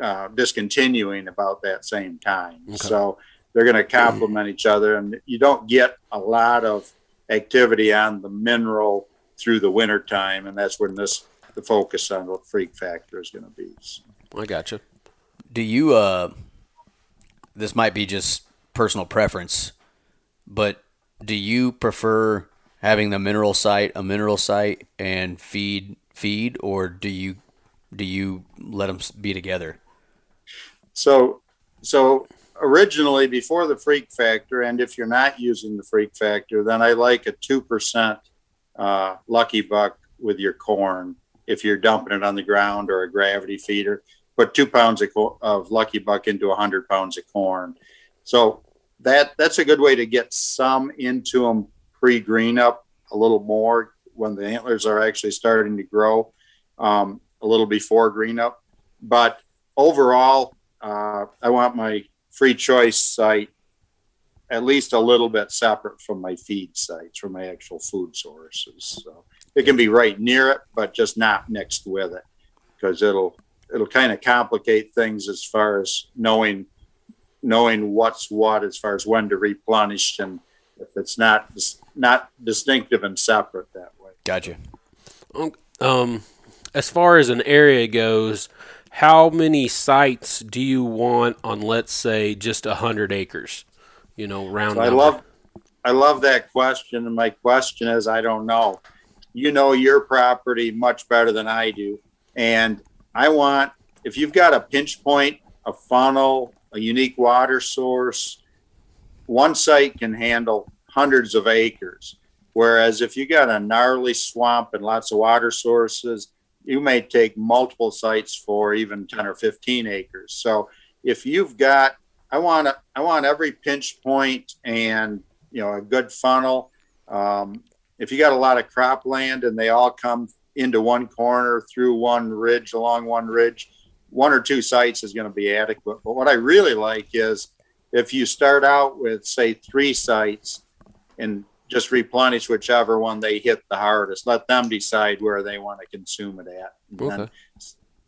uh, discontinuing about that same time.
Okay.
So they're going to complement each other, and you don't get a lot of activity on the mineral through the winter time, and that's when this the focus on the freak factor is going to be.
I gotcha.
Do you uh this might be just personal preference, but do you prefer having the mineral site a mineral site and feed feed or do you do you let them be together?
So, so originally before the freak factor, and if you're not using the freak factor, then I like a two percent uh, lucky buck with your corn. If you're dumping it on the ground or a gravity feeder, put two pounds of, of lucky buck into a hundred pounds of corn. So that that's a good way to get some into them pre-green up a little more when the antlers are actually starting to grow um, a little before green up. But overall, uh, I want my free choice site at least a little bit separate from my feed sites, from my actual food sources. So it can be right near it, but just not next with it, because it'll it'll kind of complicate things as far as knowing knowing what's what as far as when to replenish and if it's not dis- not distinctive and separate that way.
Gotcha.
Um, as far as an area goes, how many sites do you want on, let's say, just a hundred acres? You know, round.
So I love, I love that question, and my question is, I don't know. You know your property much better than I do, and I want if you've got a pinch point, a funnel, a unique water source, one site can handle hundreds of acres. Whereas if you got a gnarly swamp and lots of water sources, you may take multiple sites for even 10 or 15 acres. So if you've got I want to, I want every pinch point and you know a good funnel. Um, if you got a lot of cropland and they all come into one corner through one ridge along one ridge, one or two sites is going to be adequate. But what I really like is if you start out with say three sites and just replenish whichever one they hit the hardest. Let them decide where they want to consume it at.
Okay.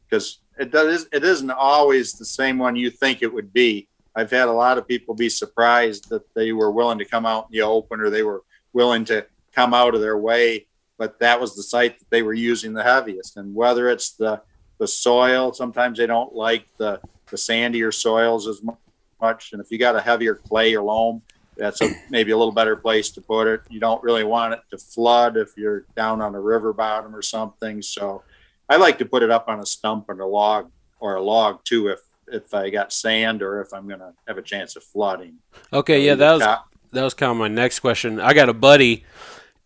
Because it does, it isn't always the same one you think it would be. I've had a lot of people be surprised that they were willing to come out in the open or they were willing to come out of their way, but that was the site that they were using the heaviest. And whether it's the the soil, sometimes they don't like the the sandier soils as much. And if you got a heavier clay or loam, that's a, maybe a little better place to put it. You don't really want it to flood if you're down on a river bottom or something. So I like to put it up on a stump and a log or a log too if if I got sand or if I'm going to have a chance of flooding.
Okay, yeah, that was that was kind of my next question. I got a buddy,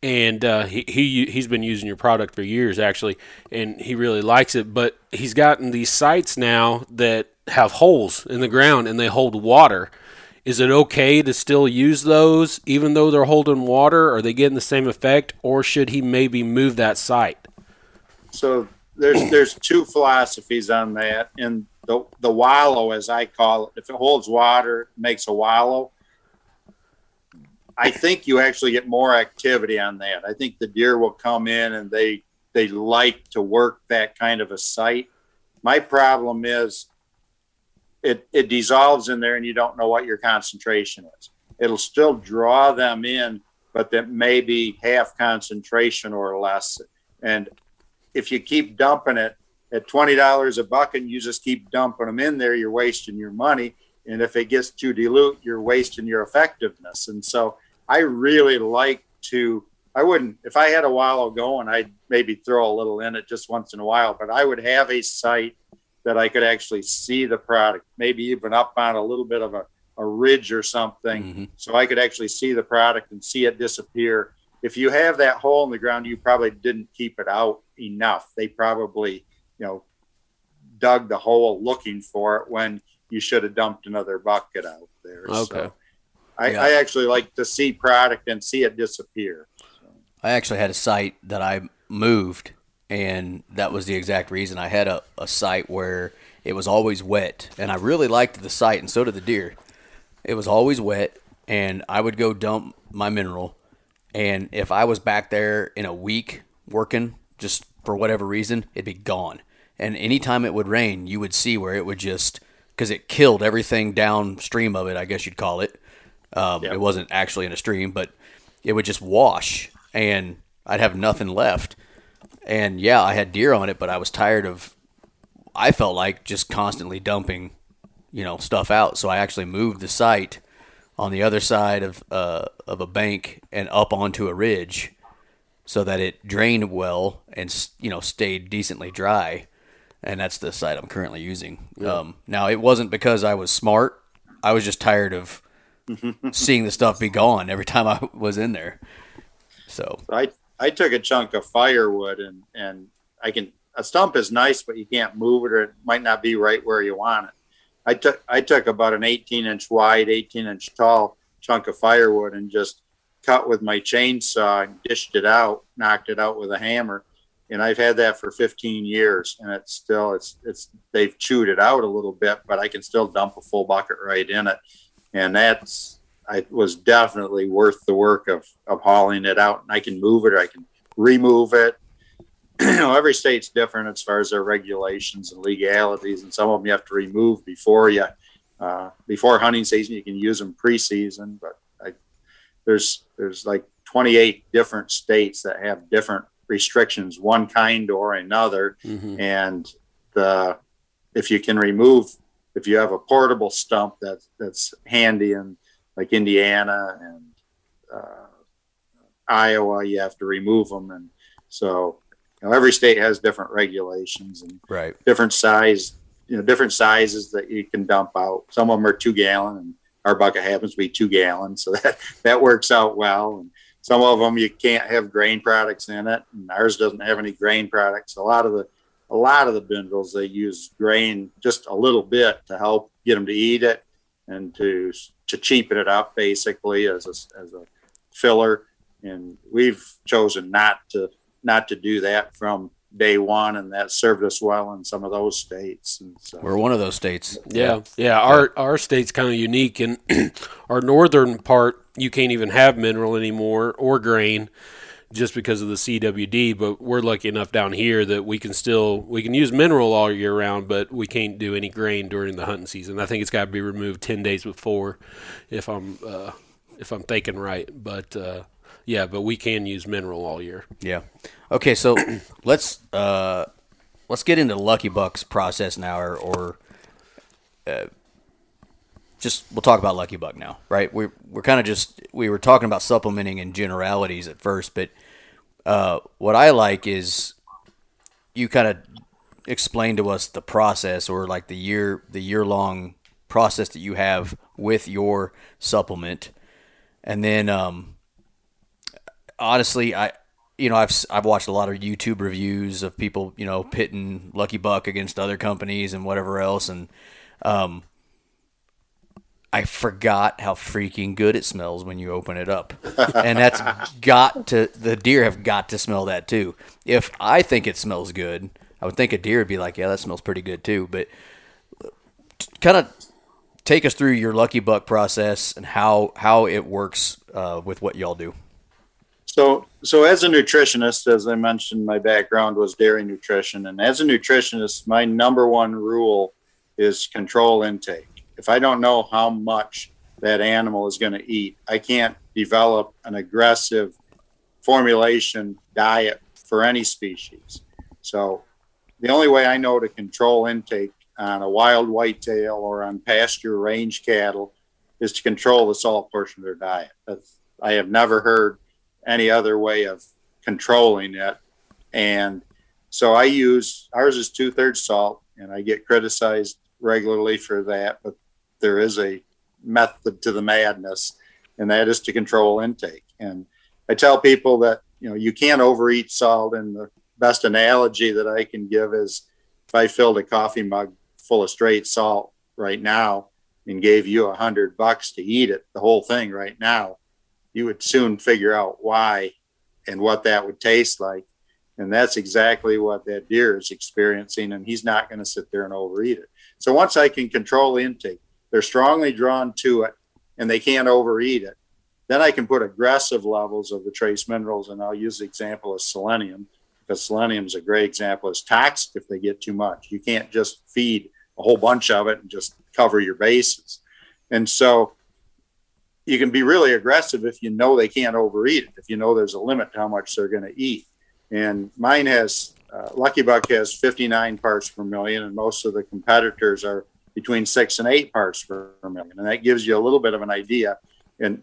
and uh, he he he's been using your product for years actually, and he really likes it. But he's gotten these sites now that have holes in the ground and they hold water. Is it okay to still use those even though they're holding water? Are they getting the same effect, or should he maybe move that site?
so there's there's two philosophies on that and the the wallow as i call it if it holds water makes a wallow i think you actually get more activity on that i think the deer will come in and they they like to work that kind of a site my problem is it it dissolves in there and you don't know what your concentration is it'll still draw them in but that may be half concentration or less and if you keep dumping it at twenty dollars a bucket, and you just keep dumping them in there, you're wasting your money. And if it gets too dilute, you're wasting your effectiveness. And so I really like to I wouldn't, if I had a wallow going, I'd maybe throw a little in it just once in a while, but I would have a site that I could actually see the product, maybe even up on a little bit of a, a ridge or something.
Mm-hmm.
So I could actually see the product and see it disappear. If you have that hole in the ground, you probably didn't keep it out enough. They probably, you know, dug the hole looking for it when you should have dumped another bucket out there.
Okay.
So I,
Yeah.
I actually like to see product and see it disappear.
I actually had a site that I moved, and that was the exact reason. I had a, a site where it was always wet, and I really liked the site, and so did the deer. It was always wet, and I would go dump my mineral, and if I was back there in a week working, just for whatever reason, it'd be gone. And anytime it would rain, you would see where it would just because it killed everything downstream of it. I guess you'd call it. Um,
Yep.
It wasn't actually in a stream, but it would just wash, and I'd have nothing left. And yeah, I had deer on it, but I was tired of. I felt like just constantly dumping, you know, stuff out. So I actually moved the site on the other side of uh, of a bank and up onto a ridge, so that it drained well and you know stayed decently dry. And that's the site I'm currently using. Um, now it wasn't because I was smart. I was just tired of *laughs* seeing the stuff be gone every time I was in there. So
I I took a chunk of firewood and and I can a stump is nice, but you can't move it or it might not be right where you want it. I took I took about an 18 inch wide, 18 inch tall chunk of firewood and just cut with my chainsaw and dished it out, knocked it out with a hammer. And I've had that for 15 years and it's still it's it's they've chewed it out a little bit, but I can still dump a full bucket right in it. And that's I was definitely worth the work of of hauling it out and I can move it or I can remove it. *clears throat* you know, every state's different as far as their regulations and legalities, and some of them you have to remove before you uh, before hunting season. You can use them preseason, but I, there's there's like 28 different states that have different restrictions, one kind or another,
Mhm.
and the if you can remove if you have a portable stump that's that's handy in like Indiana and uh, Iowa, you have to remove them, and so you know, every state has different regulations and
right.
different size, you know, different sizes that you can dump out. Some of them are two gallon, and our bucket happens to be two gallon, so *laughs* that that works out well. And some of them you can't have grain products in it, and ours doesn't have any grain products. A lot of the a lot of the bindles they use grain just a little bit to help get them to eat it and to to cheapen it up basically as a, as a filler. And we've chosen not to not to do that from day one, and that served us well in some of those states. And so,
We're one of those states.
Yeah, yeah. Our our state's kind of unique, and *clears throat* our northern part you can't even have mineral anymore or grain, just because of the CWD. But we're lucky enough down here that we can still we can use mineral all year round, but we can't do any grain during the hunting season. I think it's got to be removed ten days before, if I'm uh, if I'm thinking right. But uh, yeah, but we can use mineral all year.
Yeah. Okay, so *clears throat* let's uh, let's get into the Lucky Bucks process now, or, or uh, just we'll talk about Lucky Buck now, right? We're we're kind of just we were talking about supplementing in generalities at first, but uh, what I like is you kind of explain to us the process or like the year the year long process that you have with your supplement, and then um, honestly, I you know I've I've watched a lot of YouTube reviews of people you know pitting Lucky Buck against other companies and whatever else, and um, I forgot how freaking good it smells when you open it up, and that's got to the deer have got to smell that too. If I think it smells good, I would think a deer would be like, yeah, that smells pretty good too. But kind of take us through your Lucky Buck process and how how it works uh, with what y'all do.
So, so as a nutritionist, as I mentioned, my background was dairy nutrition, and as a nutritionist, my number one rule is control intake. If I don't know how much that animal is going to eat, I can't develop an aggressive formulation diet for any species. So, the only way I know to control intake on a wild whitetail or on pasture range cattle is to control the salt portion of their diet. I have never heard any other way of controlling it. And so I use ours is two thirds salt, and I get criticized regularly for that. But there is a method to the madness, and that is to control intake. And I tell people that you know you can't overeat salt, and the best analogy that I can give is if I filled a coffee mug full of straight salt right now and gave you a hundred bucks to eat it, the whole thing right now, you would soon figure out why and what that would taste like. And that's exactly what that deer is experiencing. And he's not going to sit there and overeat it. So once I can control intake, they're strongly drawn to it and they can't overeat it. Then I can put aggressive levels of the trace minerals. And I'll use the example of selenium because selenium is a great example. It's toxic if they get too much. You can't just feed a whole bunch of it and just cover your bases. And so you can be really aggressive if you know they can't overeat it, if you know there's a limit to how much they're going to eat. And mine has, uh, Lucky Buck has 59 parts per million, and most of the competitors are between six and eight parts per million. And that gives you a little bit of an idea. And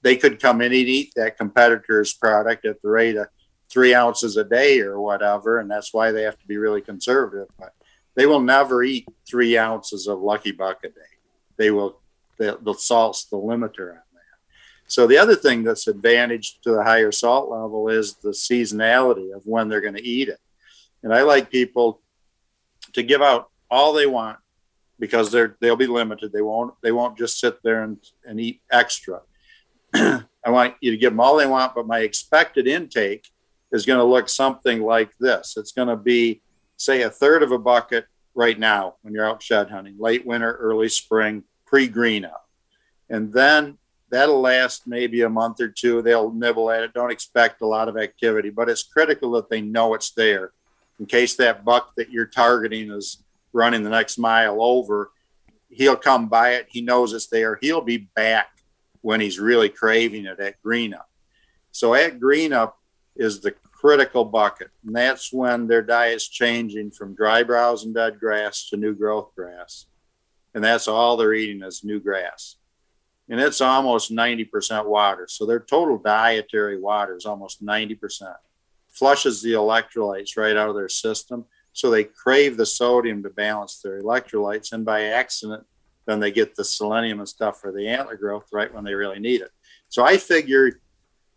they could come in and eat that competitor's product at the rate of three ounces a day or whatever. And that's why they have to be really conservative. But they will never eat three ounces of Lucky Buck a day. They will the, the salt's the limiter on that. So the other thing that's advantage to the higher salt level is the seasonality of when they're going to eat it. And I like people to give out all they want because they're they'll be limited. They won't they won't just sit there and, and eat extra. *clears throat* I want you to give them all they want, but my expected intake is going to look something like this. It's going to be, say, a third of a bucket right now when you're out shed hunting, late winter, early spring, pre-green up. And then that'll last maybe a month or two. They'll nibble at it. Don't expect a lot of activity, but it's critical that they know it's there in case that buck that you're targeting is running the next mile over. He'll come by it. He knows it's there. He'll be back when he's really craving it at green up. So at green up is the critical bucket. And that's when their diet's changing from dry browse and dead grass to new growth grass and that's all they're eating is new grass. And it's almost 90% water. So their total dietary water is almost 90%. Flushes the electrolytes right out of their system. So they crave the sodium to balance their electrolytes. And by accident, then they get the selenium and stuff for the antler growth right when they really need it. So I figure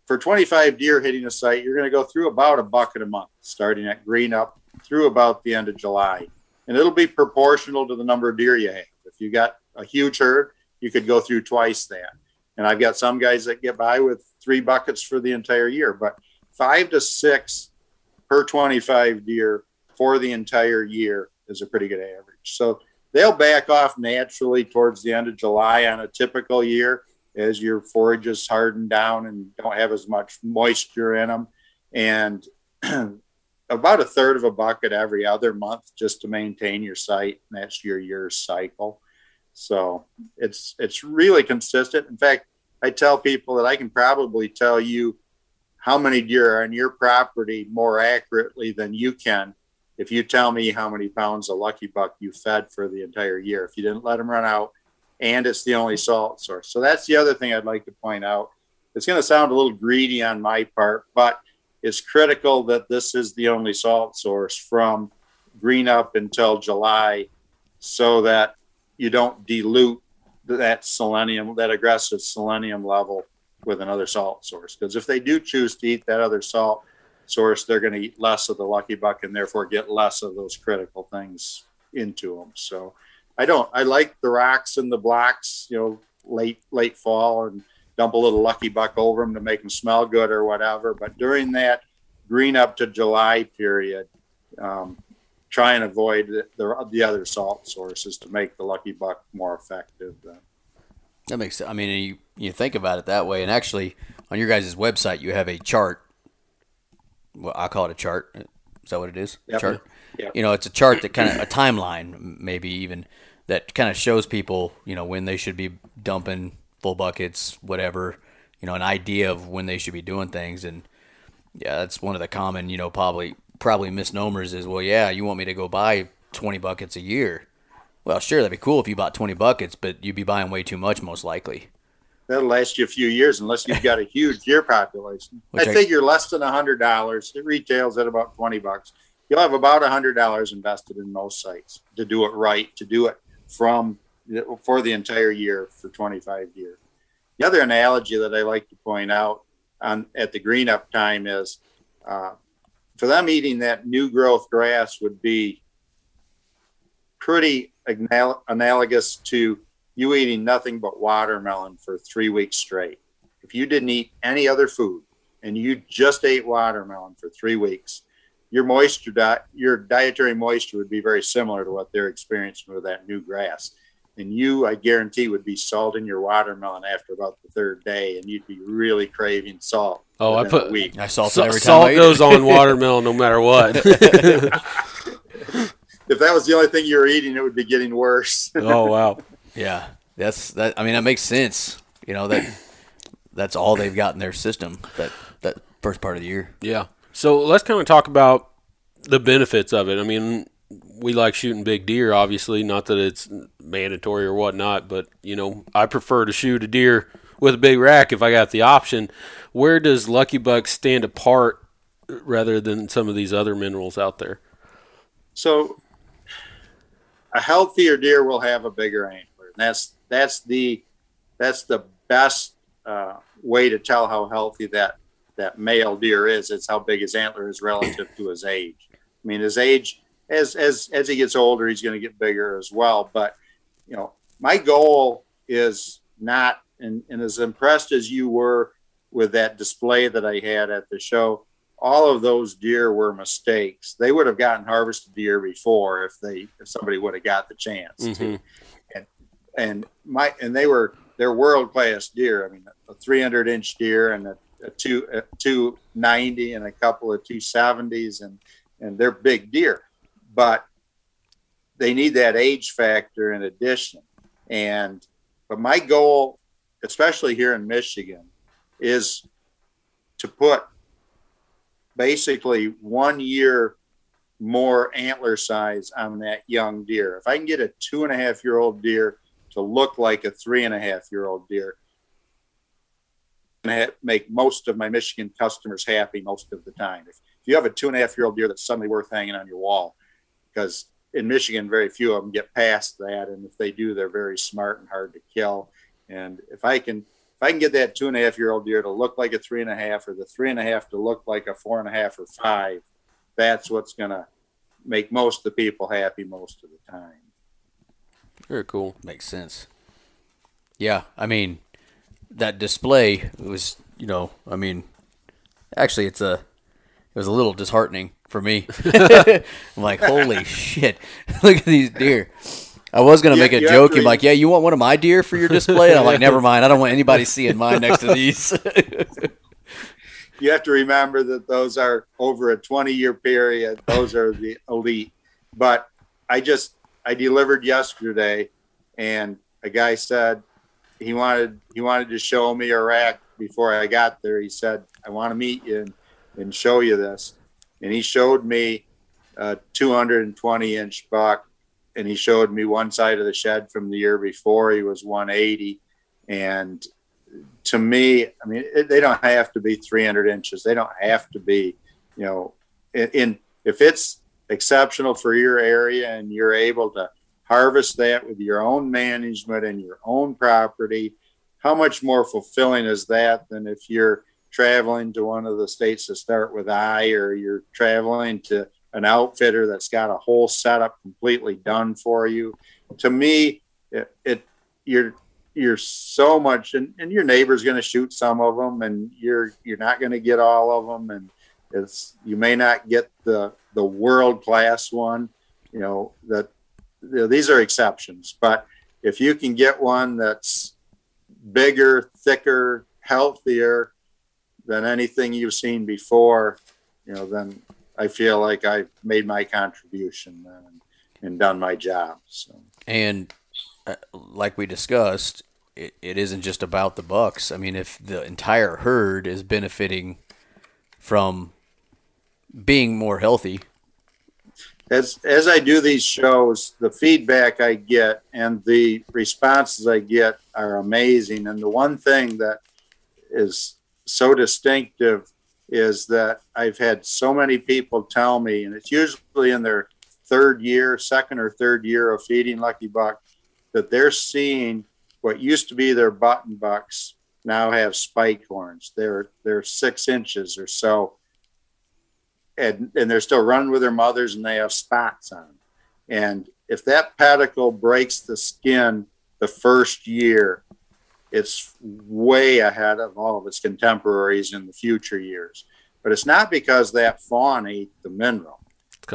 for 25 deer hitting a site, you're going to go through about a bucket a month, starting at green up through about the end of July. And it'll be proportional to the number of deer you have. If you got a huge herd, you could go through twice that. And I've got some guys that get by with three buckets for the entire year, but five to six per 25 deer for the entire year is a pretty good average. So they'll back off naturally towards the end of July on a typical year as your forages harden down and don't have as much moisture in them. And *clears throat* about a third of a bucket every other month just to maintain your site. And that's your year's cycle. So it's it's really consistent. In fact, I tell people that I can probably tell you how many deer are on your property more accurately than you can if you tell me how many pounds of lucky buck you fed for the entire year if you didn't let them run out and it's the only salt source. So that's the other thing I'd like to point out. It's going to sound a little greedy on my part, but it's critical that this is the only salt source from green up until July so that you don't dilute that selenium, that aggressive selenium level with another salt source. Because if they do choose to eat that other salt source, they're going to eat less of the lucky buck and therefore get less of those critical things into them. So I don't, I like the rocks and the blocks, you know, late, late fall and dump a little lucky buck over them to make them smell good or whatever. But during that green up to July period, um, try and avoid the, the, the, other salt sources to make the lucky buck more effective.
That makes sense. I mean, you, you think about it that way. And actually, on your guys' website, you have a chart. Well, I call it a chart. Is that what it is?
Yep.
Chart.
Yep.
You know, it's a chart that kind of a timeline, maybe even that kind of shows people, you know, when they should be dumping full buckets, whatever, you know, an idea of when they should be doing things. And yeah, that's one of the common, you know, probably probably misnomers is, well, yeah, you want me to go buy 20 buckets a year. Well, sure, that'd be cool if you bought 20 buckets, but you'd be buying way too much most likely.
That'll last you a few years unless you've got a huge deer population. *laughs* I
I-
figure less than a hundred dollars. It retails at about twenty bucks. You'll have about a hundred dollars invested in most sites to do it right, to do it from for the entire year for 25 years. The other analogy that I like to point out on at the green up time is uh, for them eating that new growth grass would be pretty anal- analogous to you eating nothing but watermelon for three weeks straight. If you didn't eat any other food and you just ate watermelon for three weeks, your moisture, di- your dietary moisture would be very similar to what they're experiencing with that new grass. And you, I guarantee, would be salting your watermelon after about the third day, and you'd be really craving salt.
Oh, I
within a
put-
week.
I salt it
Sa-
every time.
salt
I
goes
it.
on *laughs* watermelon no matter what. *laughs*
If that was the only thing you were eating, it would be getting worse.
oh wow.
Yeah, that's that. I mean, that makes sense. You know that that's all they've got in their system. That that first part of the year.
Yeah. So let's kind of talk about the benefits of it. I mean, we like shooting big deer, obviously. Not that it's mandatory or whatnot, but you know, I prefer to shoot a deer with a big rack if I got the option. Where does Lucky Buck stand apart rather than some of these other minerals out there?
So a healthier deer will have a bigger antler. And that's that's the that's the best uh, way to tell how healthy that that male deer is. It's how big his antler is relative to his age. I mean, his age as as as he gets older, he's going to get bigger as well. But you know, my goal is not and, and as impressed as you were with that display that I had at the show, all of those deer were mistakes. They would have gotten harvested the year before if they if somebody would have got the chance to. And and my and they were they're world class deer. I mean, a 300 inch deer and a, a two a 290 and a couple of 270s and and they're big deer, but they need that age factor in addition. And but my goal, especially here in Michigan, is to put basically one year more antler size on that young deer. If I can get a two and a half year old deer to look like a three and a half year old deer, and make most of my Michigan customers happy most of the time. If, if you have a two and a half year old deer that's suddenly worth hanging on your wall, because in Michigan, very few of them get past that, and if they do, they're very smart and hard to kill. And if I can, if I can get that two and a half year old deer to look like a three and a half, or the three and a half to look like a four and a half or five, that's what's going to make most of the people happy most of the time.
Very cool.
Makes sense. Yeah, I mean, that display was, you know, I mean, actually, it's a, it was a little disheartening for me. *laughs* I'm like, holy *laughs* shit, *laughs* look at these deer. I was gonna
Yeah,
make a joke. I'm like, yeah, you want one of my deer for your display? And I'm like, never mind. I don't want anybody seeing mine next to these.
you have to remember that those are over a 20 year period. Those are the elite. But I just I delivered yesterday, and a guy said he wanted he wanted to show me a rack before I got there. He said I want to meet you and, and show you this, and he showed me a 220 inch buck, and he showed me one side of the shed from the year before. He was 180, and to me, I mean, it, they don't have to be 300 inches. They don't have to be, you know, in, in if it's exceptional for your area and you're able to harvest that with your own management and your own property, how much more fulfilling is that than if you're traveling to one of the states to start with I, or you're traveling to an outfitter that's got a whole setup completely done for you? To me, it, it you're you're so much and, and your neighbor's going to shoot some of them and you're you're not going to get all of them and it's you may not get the the world class one you know that you know, these are exceptions but if you can get one that's bigger thicker healthier than anything you've seen before you know then i feel like i've made my contribution and, and done my job so
and uh, like we discussed, it, it isn't just about the bucks. I mean, if the entire herd is benefiting from being more healthy,
as as I do these shows, the feedback I get and the responses I get are amazing. And the one thing that is so distinctive is that I've had so many people tell me, and it's usually in their third year, second or third year of feeding Lucky Buck, that they're seeing what used to be their button bucks now have spike horns. They're they're six inches or so, and and they're still running with their mothers, and they have spots on them. And if that pedicle breaks the skin the first year, it's way ahead of all of its contemporaries in the future years. But it's not because that fawn ate the mineral.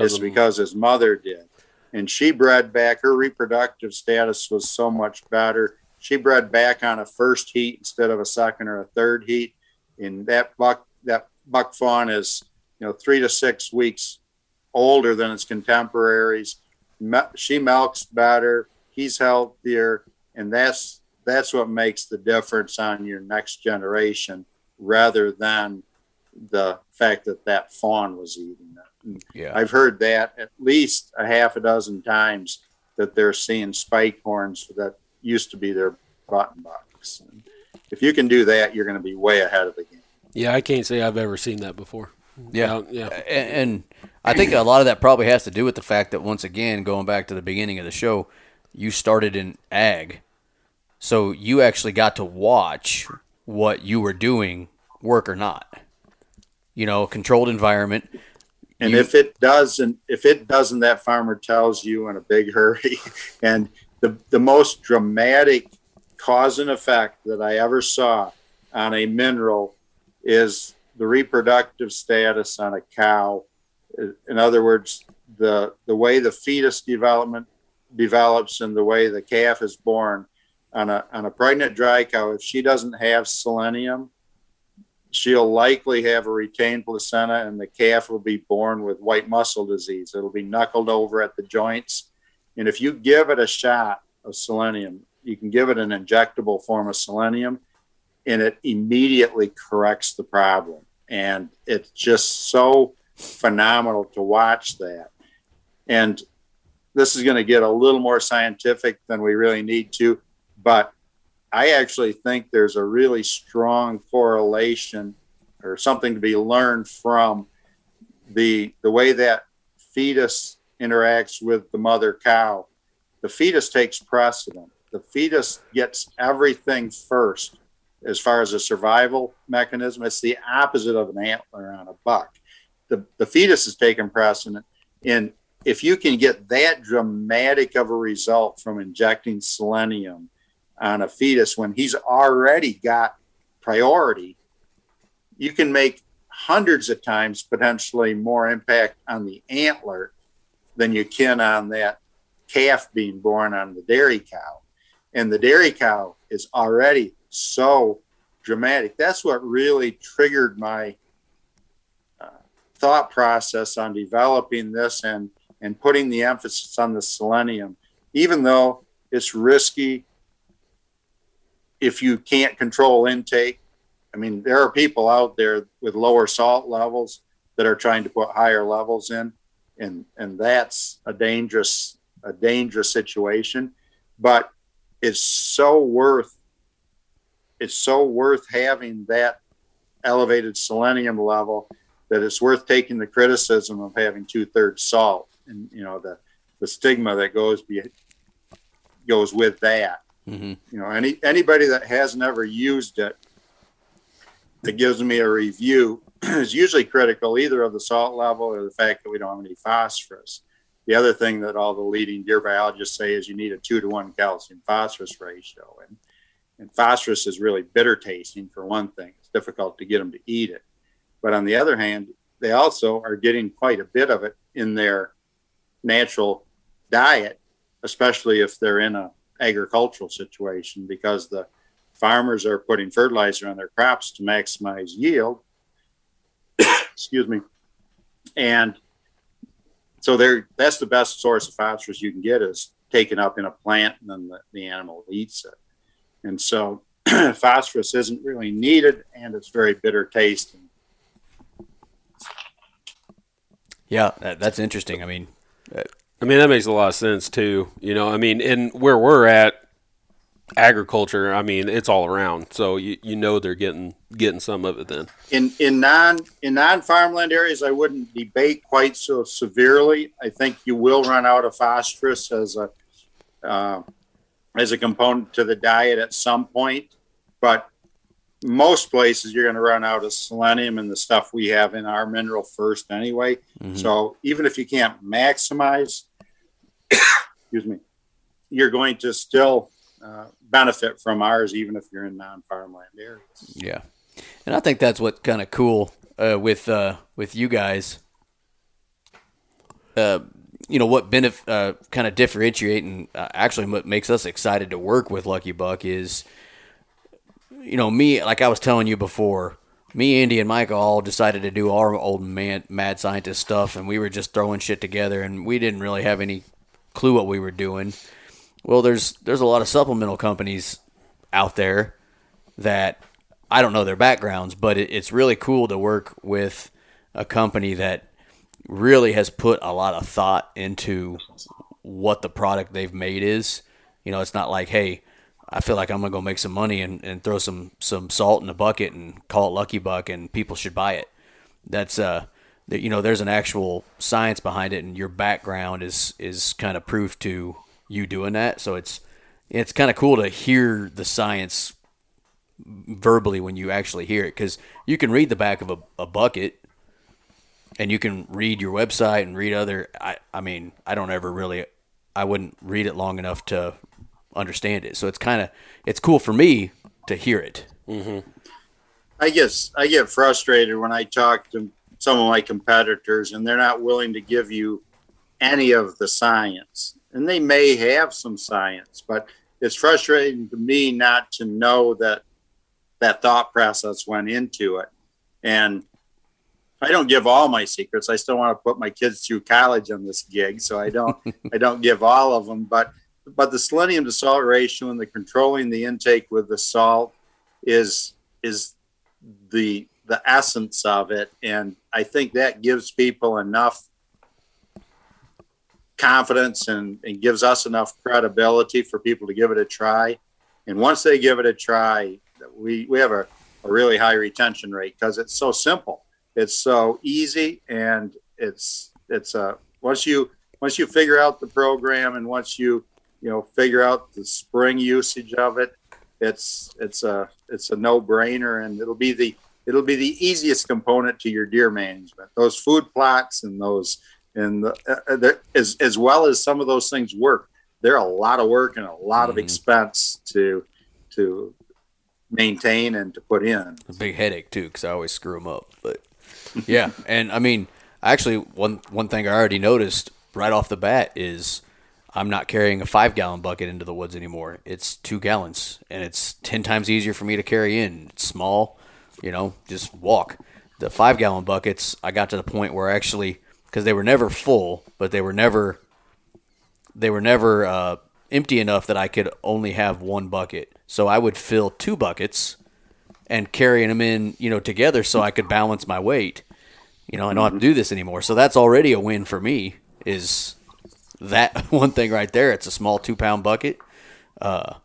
It's because his mother did. And she bred back, her reproductive status was so much better. She bred back on a first heat instead of a second or a third heat. And that buck, that buck fawn is, you know, three to six weeks older than its contemporaries. She milks better. He's healthier. And that's, that's what makes the difference on your next generation rather than the fact that that fawn was eating it.
Yeah.
I've heard that at least a half a dozen times that they're seeing spike horns that used to be their button bucks. And if you can do that, you're going to be way ahead of the game.
Yeah, I can't say I've ever seen that before.
Yeah.
yeah.
A- And I think a lot of that probably has to do with the fact that once again, going back to the beginning of the show, you started in ag. So you actually got to watch what you were doing work or not. You know, controlled environment.
And
You-
if it doesn't, if it doesn't, that farmer tells you in a big *laughs* hurry. and the the most dramatic cause and effect that I ever saw on a mineral is the reproductive status on a cow. In other words, the the way the fetus development develops and the way the calf is born on a on a pregnant dry cow. If she doesn't have selenium, she'll likely have a retained placenta and the calf will be born with white muscle disease. It'll be knuckled over at the joints. And if you give it a shot of selenium, you can give it an injectable form of selenium and it immediately corrects the problem. And it's just so phenomenal to watch that. And this is going to get a little more scientific than we really need to, but I actually think there's a really strong correlation or something to be learned from the the way that fetus interacts with the mother cow. The fetus takes precedent. The fetus gets everything first as far as a survival mechanism. It's the opposite of an antler on a buck. The, the fetus is taking precedent. And if you can get that dramatic of a result from injecting selenium on a fetus when he's already got priority, you can make hundreds of times potentially more impact on the antler than you can on that calf being born on the dairy cow. And the dairy cow is already so dramatic. That's what really triggered my uh, thought process on developing this and and putting the emphasis on the selenium, even though it's risky if you can't control intake. I mean, there are people out there with lower salt levels that are trying to put higher levels in, and and that's a dangerous a dangerous situation. But it's so worth it's so worth having that elevated selenium level that it's worth taking the criticism of having two thirds salt and you know the the stigma that goes be goes with that.
Mm-hmm.
You know, any anybody that has never used it that gives me a review *clears throat* is usually critical either of the salt level or the fact that we don't have any phosphorus. The other thing that all the leading deer biologists say is you need a two to one calcium phosphorus ratio, and and phosphorus is really bitter tasting for one thing. It's difficult to get them to eat it, but on the other hand, they also are getting quite a bit of it in their natural diet, especially if they're in a agricultural situation because the farmers are putting fertilizer on their crops to maximize yield. *coughs* Excuse me. And so they're that's the best source of phosphorus you can get is taken up in a plant and then the, the animal eats it. And so *clears throat* phosphorus isn't really needed and it's very bitter tasting.
Yeah, that, that's interesting. I mean,
I mean, that makes a lot of sense too. You know, I mean, and where we're at, agriculture. I mean, it's all around. So you, you know they're getting getting some of it then.
In in non in non farmland areas, I wouldn't debate quite so severely. I think you will run out of phosphorus as a uh, as a component to the diet at some point, but most places you're going to run out of selenium and the stuff we have in our mineral first anyway. Mm-hmm. So even if you can't maximize, *coughs* excuse me, you're going to still uh, benefit from ours, even if you're in non-farmland areas.
Yeah, and I think that's what kind of cool uh, with uh, with you guys. You know what uh, kind of differentiate and uh, actually what makes us excited to work with Lucky Buck is, you know, me like I was telling you before. Me, Andy, and Mike all decided to do our old man, mad scientist stuff, and we were just throwing shit together, and we didn't really have any clue what we were doing. Well, there's there's a lot of supplemental companies out there that I don't know their backgrounds, but it, it's really cool to work with a company that really has put a lot of thought into what the product they've made is. You know, it's not like, hey, I feel like I'm gonna go make some money and, and throw some some salt in a bucket and call it Lucky Buck and people should buy it. That's uh you know, there's an actual science behind it and your background is is kind of proof to you doing that. So it's it's kind of cool to hear the science verbally when you actually hear it because you can read the back of a, a bucket and you can read your website and read other I, I mean i don't ever really i wouldn't read it long enough to understand it so it's kind of it's cool for me to hear it
mm-hmm. i guess i get frustrated when i talk to some of my competitors and they're not willing to give you any of the science and they may have some science, but it's frustrating to me not to know that that thought process went into it. And I don't give all my secrets. I still want to put my kids through college on this gig, so I don't *laughs* I don't give all of them. But but the selenium to salt ratio and the controlling the intake with the salt is is the the essence of it, and I think that gives people enough confidence and, and gives us enough credibility for people to give it a try. And once they give it a try, we, we have a, a really high retention rate because it's so simple. It's so easy and it's it's a uh, once you once you figure out the program and once you you know figure out the spring usage of it, it's it's a it's a no brainer and it'll be the it'll be the easiest component to your deer management. Those food plots and those and the, uh, uh as as well as some of those things work, they're a lot of work and a lot mm-hmm. of expense to to maintain and to put in.
A big headache too, because I always screw them up. But yeah, and I mean, actually, one one thing I already noticed right off the bat is I'm not carrying a five gallon bucket into the woods anymore. It's two gallons, and it's ten times easier for me to carry in. It's small, you know, just walk. The five gallon buckets, I got to the point where actually because they were never full, but they were never they were never uh, empty enough that I could only have one bucket. So I would fill two buckets and carrying them in, you know, together so I could balance my weight. You know, I don't have to do this anymore. So that's already a win for me. Is that *laughs* one thing right there? It's a small two pound bucket. Uh,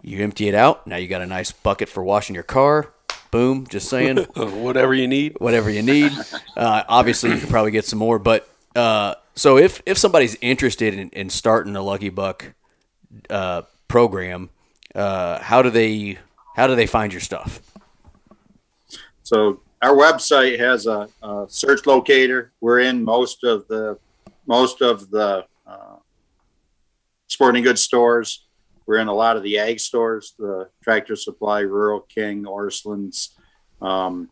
you empty it out. Now you got a nice bucket for washing your car. Boom, just saying. *laughs*
whatever you need.
Whatever you need. Uh, obviously, you could probably get some more. But uh, so if if somebody's interested in, in starting a Lucky Buck uh, program, uh, how do they how do they find your stuff?
So our website has a, a search locator. We're in most of the most of the uh, sporting goods stores. We're in a lot of the ag stores, the Tractor Supply, Rural King, Orscheln's, um,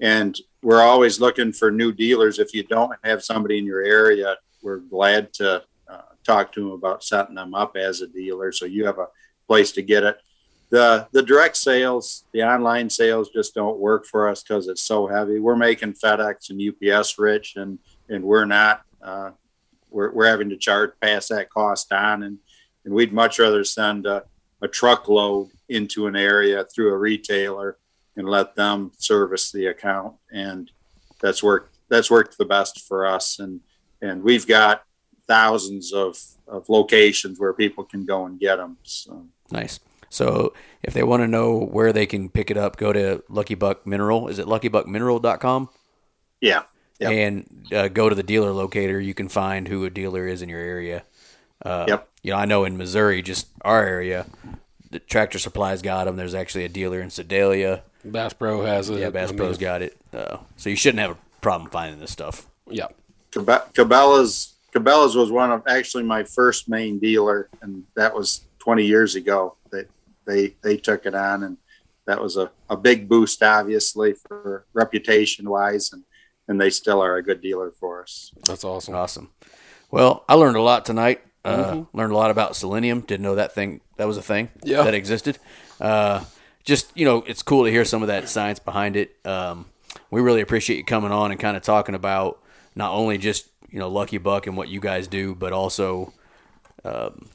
and we're always looking for new dealers. If you don't have somebody in your area, we're glad to uh, talk to them about setting them up as a dealer, so you have a place to get it. The The direct sales, the online sales, just don't work for us because it's so heavy. We're making FedEx and UPS rich, and and we're not. Uh, we're, we're having to charge pass that cost on and and we'd much rather send a, a truckload into an area through a retailer and let them service the account. And that's worked that's worked the best for us. And and we've got thousands of, of locations where people can go and get them. So.
Nice. So if they want to know where they can pick it up, go to Lucky Buck Mineral. Is it luckybuckmineral.com?
Yeah. Yep.
And uh, go to the dealer locator. You can find who a dealer is in your area. Uh,
Yep.
You know, I know in Missouri, just our area, the Tractor Supply's got them. There's actually a dealer in Sedalia.
Bass Pro has it.
Yeah, Bass
I mean,
Pro's got it. Uh, so you shouldn't have a problem finding this stuff.
Yeah.
Cabe- Cabela's Cabela's was one of actually my first main dealer, and that was 20 years ago. They they they took it on, and that was a, a big boost, obviously, for reputation wise, and and they still are a good dealer for us.
That's awesome.
Awesome. Well, I learned a lot tonight. Uh, Learned a lot about selenium. Didn't know that thing that was a thing
Yeah.
that existed. Uh, just you know, it's cool to hear some of that science behind it. Um, we really appreciate you coming on and kind of talking about not only just you know Lucky Buck and what you guys do, but also um,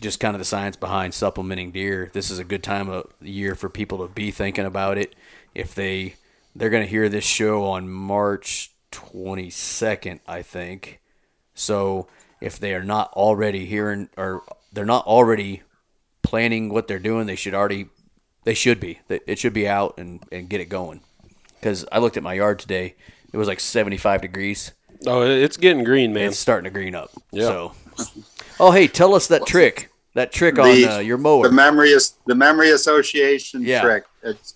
just kind of the science behind supplementing deer. This is a good time of year for people to be thinking about it. If they they're going to hear this show on March 22nd, I think. So if they are not already hearing or they're not already planning what they're doing, they should already they should be. It should be out and and get it going. Cuz I looked at my yard today. It was like 75 degrees.
Oh, it's getting green, man.
It's starting to green up.
Yeah.
So Oh, hey, tell us that trick. That trick on
The-
uh, your mower.
The memory is the memory association
Yeah.
trick. It's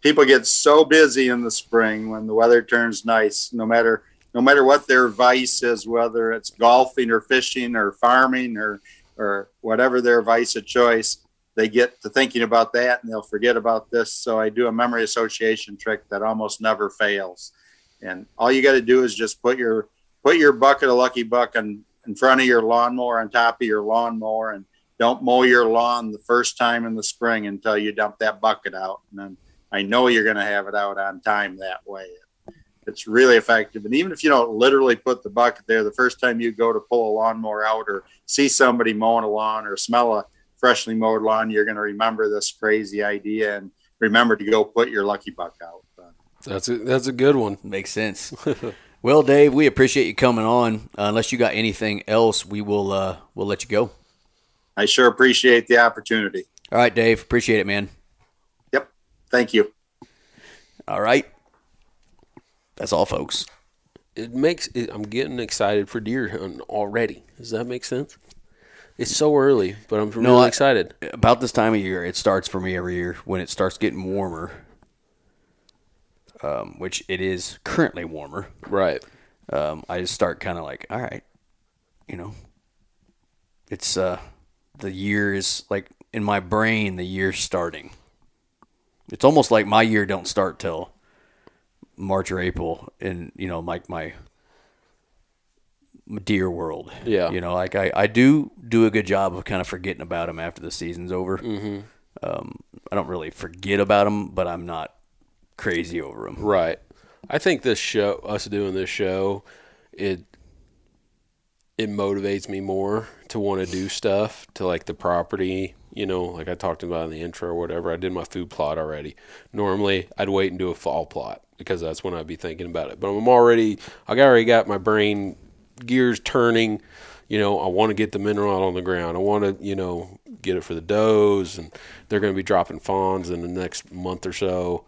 people get so busy in the spring when the weather turns nice. No matter no matter what their vice is, whether it's golfing or fishing or farming or or whatever their vice of choice, they get to thinking about that and they'll forget about this. So I do a memory association trick that almost never fails. And all you got to do is just put your put your bucket of Lucky Buck in, in front of your lawnmower on top of your lawnmower and don't mow your lawn the first time in the spring until you dump that bucket out. And then I know you're going to have it out on time that way. It's really effective. And even if you don't literally put the bucket there, the first time you go to pull a lawnmower out or see somebody mowing a lawn or smell a freshly mowed lawn, you're going to remember this crazy idea and remember to go put your lucky buck out.
That's a, that's a good one.
Makes sense. well, Dave, we appreciate you coming on. Uh, unless you got anything else, we will uh, we'll let you go.
I sure appreciate the opportunity.
All right, Dave. Appreciate it, man.
Yep. Thank you.
All right. That's all, folks.
It makes it, I'm getting excited for deer hunting already. Does that make sense? It's so early, but I'm really
I-
excited.
About this time of year, it starts for me every year when it starts getting warmer, um, which it is currently warmer.
Right.
Um, I just start kind of like, all right, you know, it's uh, the year is like in my brain, the year's starting. It's almost like my year don't start till March or April, in you know, like my deer world.
Yeah.
you know, like I, I do do a good job of kind of forgetting about them after the season's over. Mm-hmm. Um, I don't really forget about them, but I'm not crazy over them.
Right. I think this show, us doing this show, it it motivates me more to want to do stuff to like the property. You know, like I talked about in the intro or whatever. I did my food plot already. Normally, I'd wait and do a fall plot because that's when I'd be thinking about it. But I'm already, I already got my brain gears turning. You know, I want to get the mineral out on the ground. I want to, you know, get it for the does, and they're going to be dropping fawns in the next month or so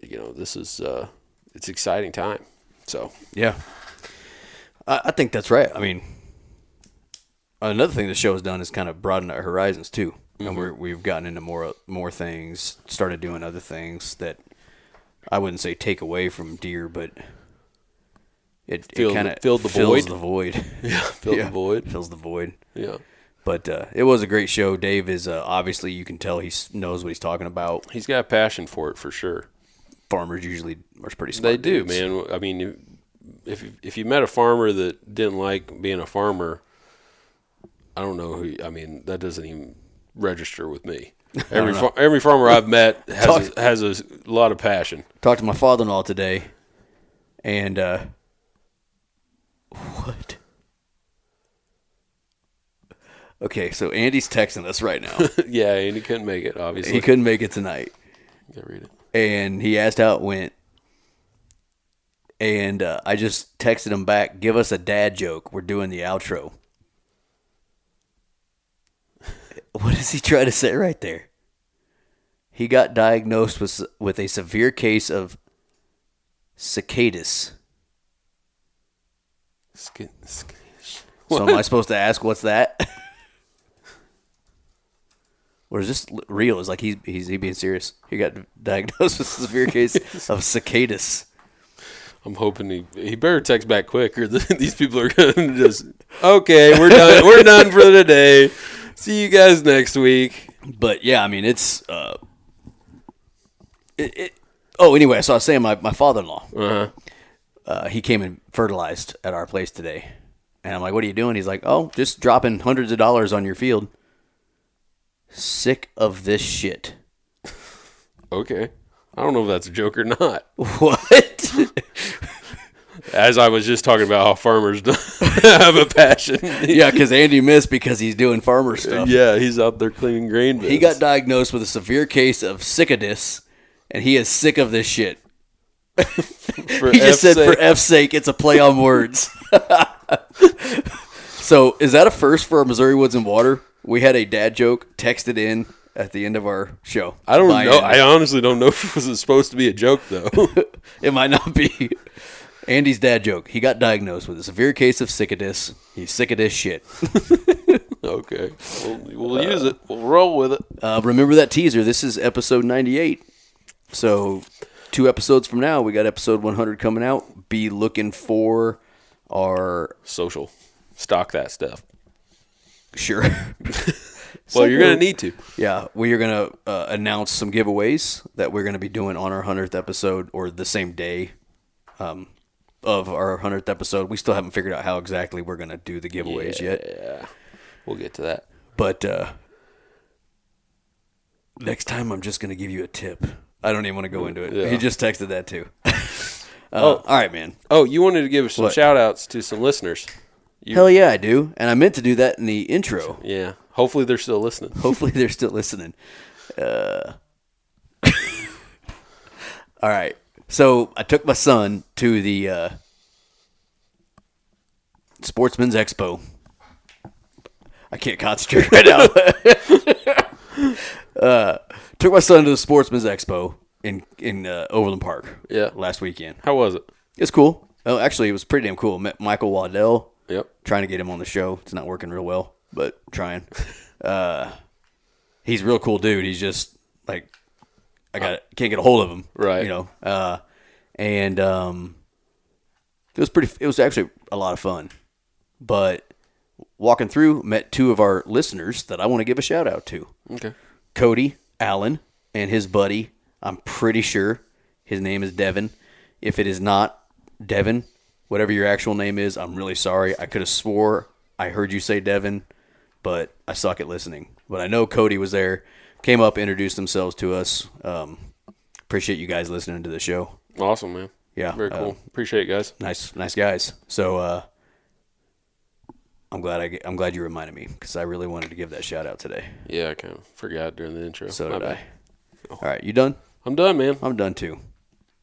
you know, this is uh, it's exciting time. So
Yeah, I, I think that's right. I mean, another thing the show has done is kind of broaden our horizons too, and we're, we've gotten into more more things, started doing other things that I wouldn't say take away from deer, but it,
Fill
it kind of
filled the
fills
void.
the void. *laughs*
yeah, fill
Yeah,
the void.
fills the void.
Yeah,
But uh, it was a great show. Dave is uh, obviously you can tell he knows what he's talking about.
he's got a passion for it for sure.
Farmers usually are pretty smart.
They do,
dudes.
man. I mean, if you- if you met a farmer that didn't like being a farmer, I don't know who. I mean, that doesn't even register with me. *laughs* Every far, every farmer I've met has a, has a lot of passion.
talked to my father-in-law today, and uh, what? Okay, so Andy's texting us right now. *laughs*
yeah, and he couldn't make it. Obviously,
he couldn't make it tonight,
Yeah, read it.
and he asked how it went. And uh, I just texted him back, "Give us a dad joke. We're doing the outro." *laughs* What does he try to say right there? He got diagnosed with with a severe case of cicadas. So am I supposed to ask what's that? *laughs* or is this real? Is like he's he's he being serious? He got diagnosed with a severe case *laughs* of cicadas.
I'm hoping he he better text back quick, or *laughs* these people are gonna *laughs* just *laughs* okay. We're done. We're done for today. See you guys next week.
But yeah, I mean it's uh, it, it. Oh, anyway, so I was saying my my father in law.
Uh-huh.
Uh, he came and fertilized at our place today, and I'm like, "What are you doing?" He's like, "Oh, just dropping hundreds of dollars on your field." Sick of this shit.
Okay. I don't know if that's a joke or not.
What?
As I was just talking about how farmers *laughs* have a passion. *laughs*
yeah, because Andy missed because he's doing farmer stuff.
Yeah, he's out there cleaning grain bins.
He got diagnosed with a severe case of sickadus, and he is sick of this shit. *laughs*
for
He just
F's
said, for
sake.
F's sake, it's a play on words. so, is that a first for Missouri Woods and Water? We had a dad joke texted in at the end of our show.
I don't know.
Andy.
I honestly don't know if it was supposed to be a joke though.
It might not be. Andy's dad joke. He got diagnosed with a severe case of sickadus. He's sick of this shit. *laughs*
okay, we'll, we'll use it. We'll roll with it.
Uh, remember that teaser. This is episode 98. So, two episodes from now, we got episode 100 coming out. Be looking for our.
Social, stock that stuff.
Sure. *laughs*
Well, you're gonna need to.
yeah, we are going to uh, announce some giveaways that we're going to be doing on our 100th episode or the same day um, of our 100th episode. We still haven't figured out how exactly we're going to do the giveaways yet.
Yeah, we'll get to that.
But uh, next time, I'm just going to give you a tip. I don't even want to go into it.
Yeah.
He just texted that too. *laughs* uh, all right, man.
Oh, you wanted to give some
What?
shout outs to some listeners.
Hell yeah, I do. And I meant to do that in the intro.
Yeah, hopefully they're still listening. *laughs*
Hopefully, they're still listening. Uh, *laughs* all right. So I took my son to the uh, Sportsman's Expo. I can't concentrate right now. *laughs* uh, took my son to the Sportsman's Expo in in uh, Overland Park.
Yeah.
last weekend.
How was it?
It's cool. Oh, actually, it was pretty damn cool. Met Michael Waddell.
Yep.
Trying to get him on the show. It's not working real well, but trying. uh, he's a real cool dude. He's just like I got can't get a hold of him.
Right.
You know. Uh, and um, it was pretty. It was actually a lot of fun. But walking through, met two of our listeners that I want to give a shout out to.
Okay.
Cody Allen and his buddy. I'm pretty sure his name is Devin. If it is not Devin, whatever your actual name is, I'm really sorry. I could have swore I heard you say Devin, but I suck at listening. But I know Cody was there, came up, introduced themselves to us. Um, appreciate you guys listening to the show.
Awesome, man.
Yeah,
Very
uh,
cool. Appreciate it, guys.
Nice, nice guys. So uh, I'm glad I I'm glad you reminded me because I really wanted to give that shout out today.
Yeah, I kind of forgot during the intro.
So
My
did I. All right, you done?
I'm done, man.
I'm done too.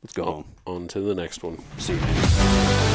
Let's go home.
On to the next one.
See you.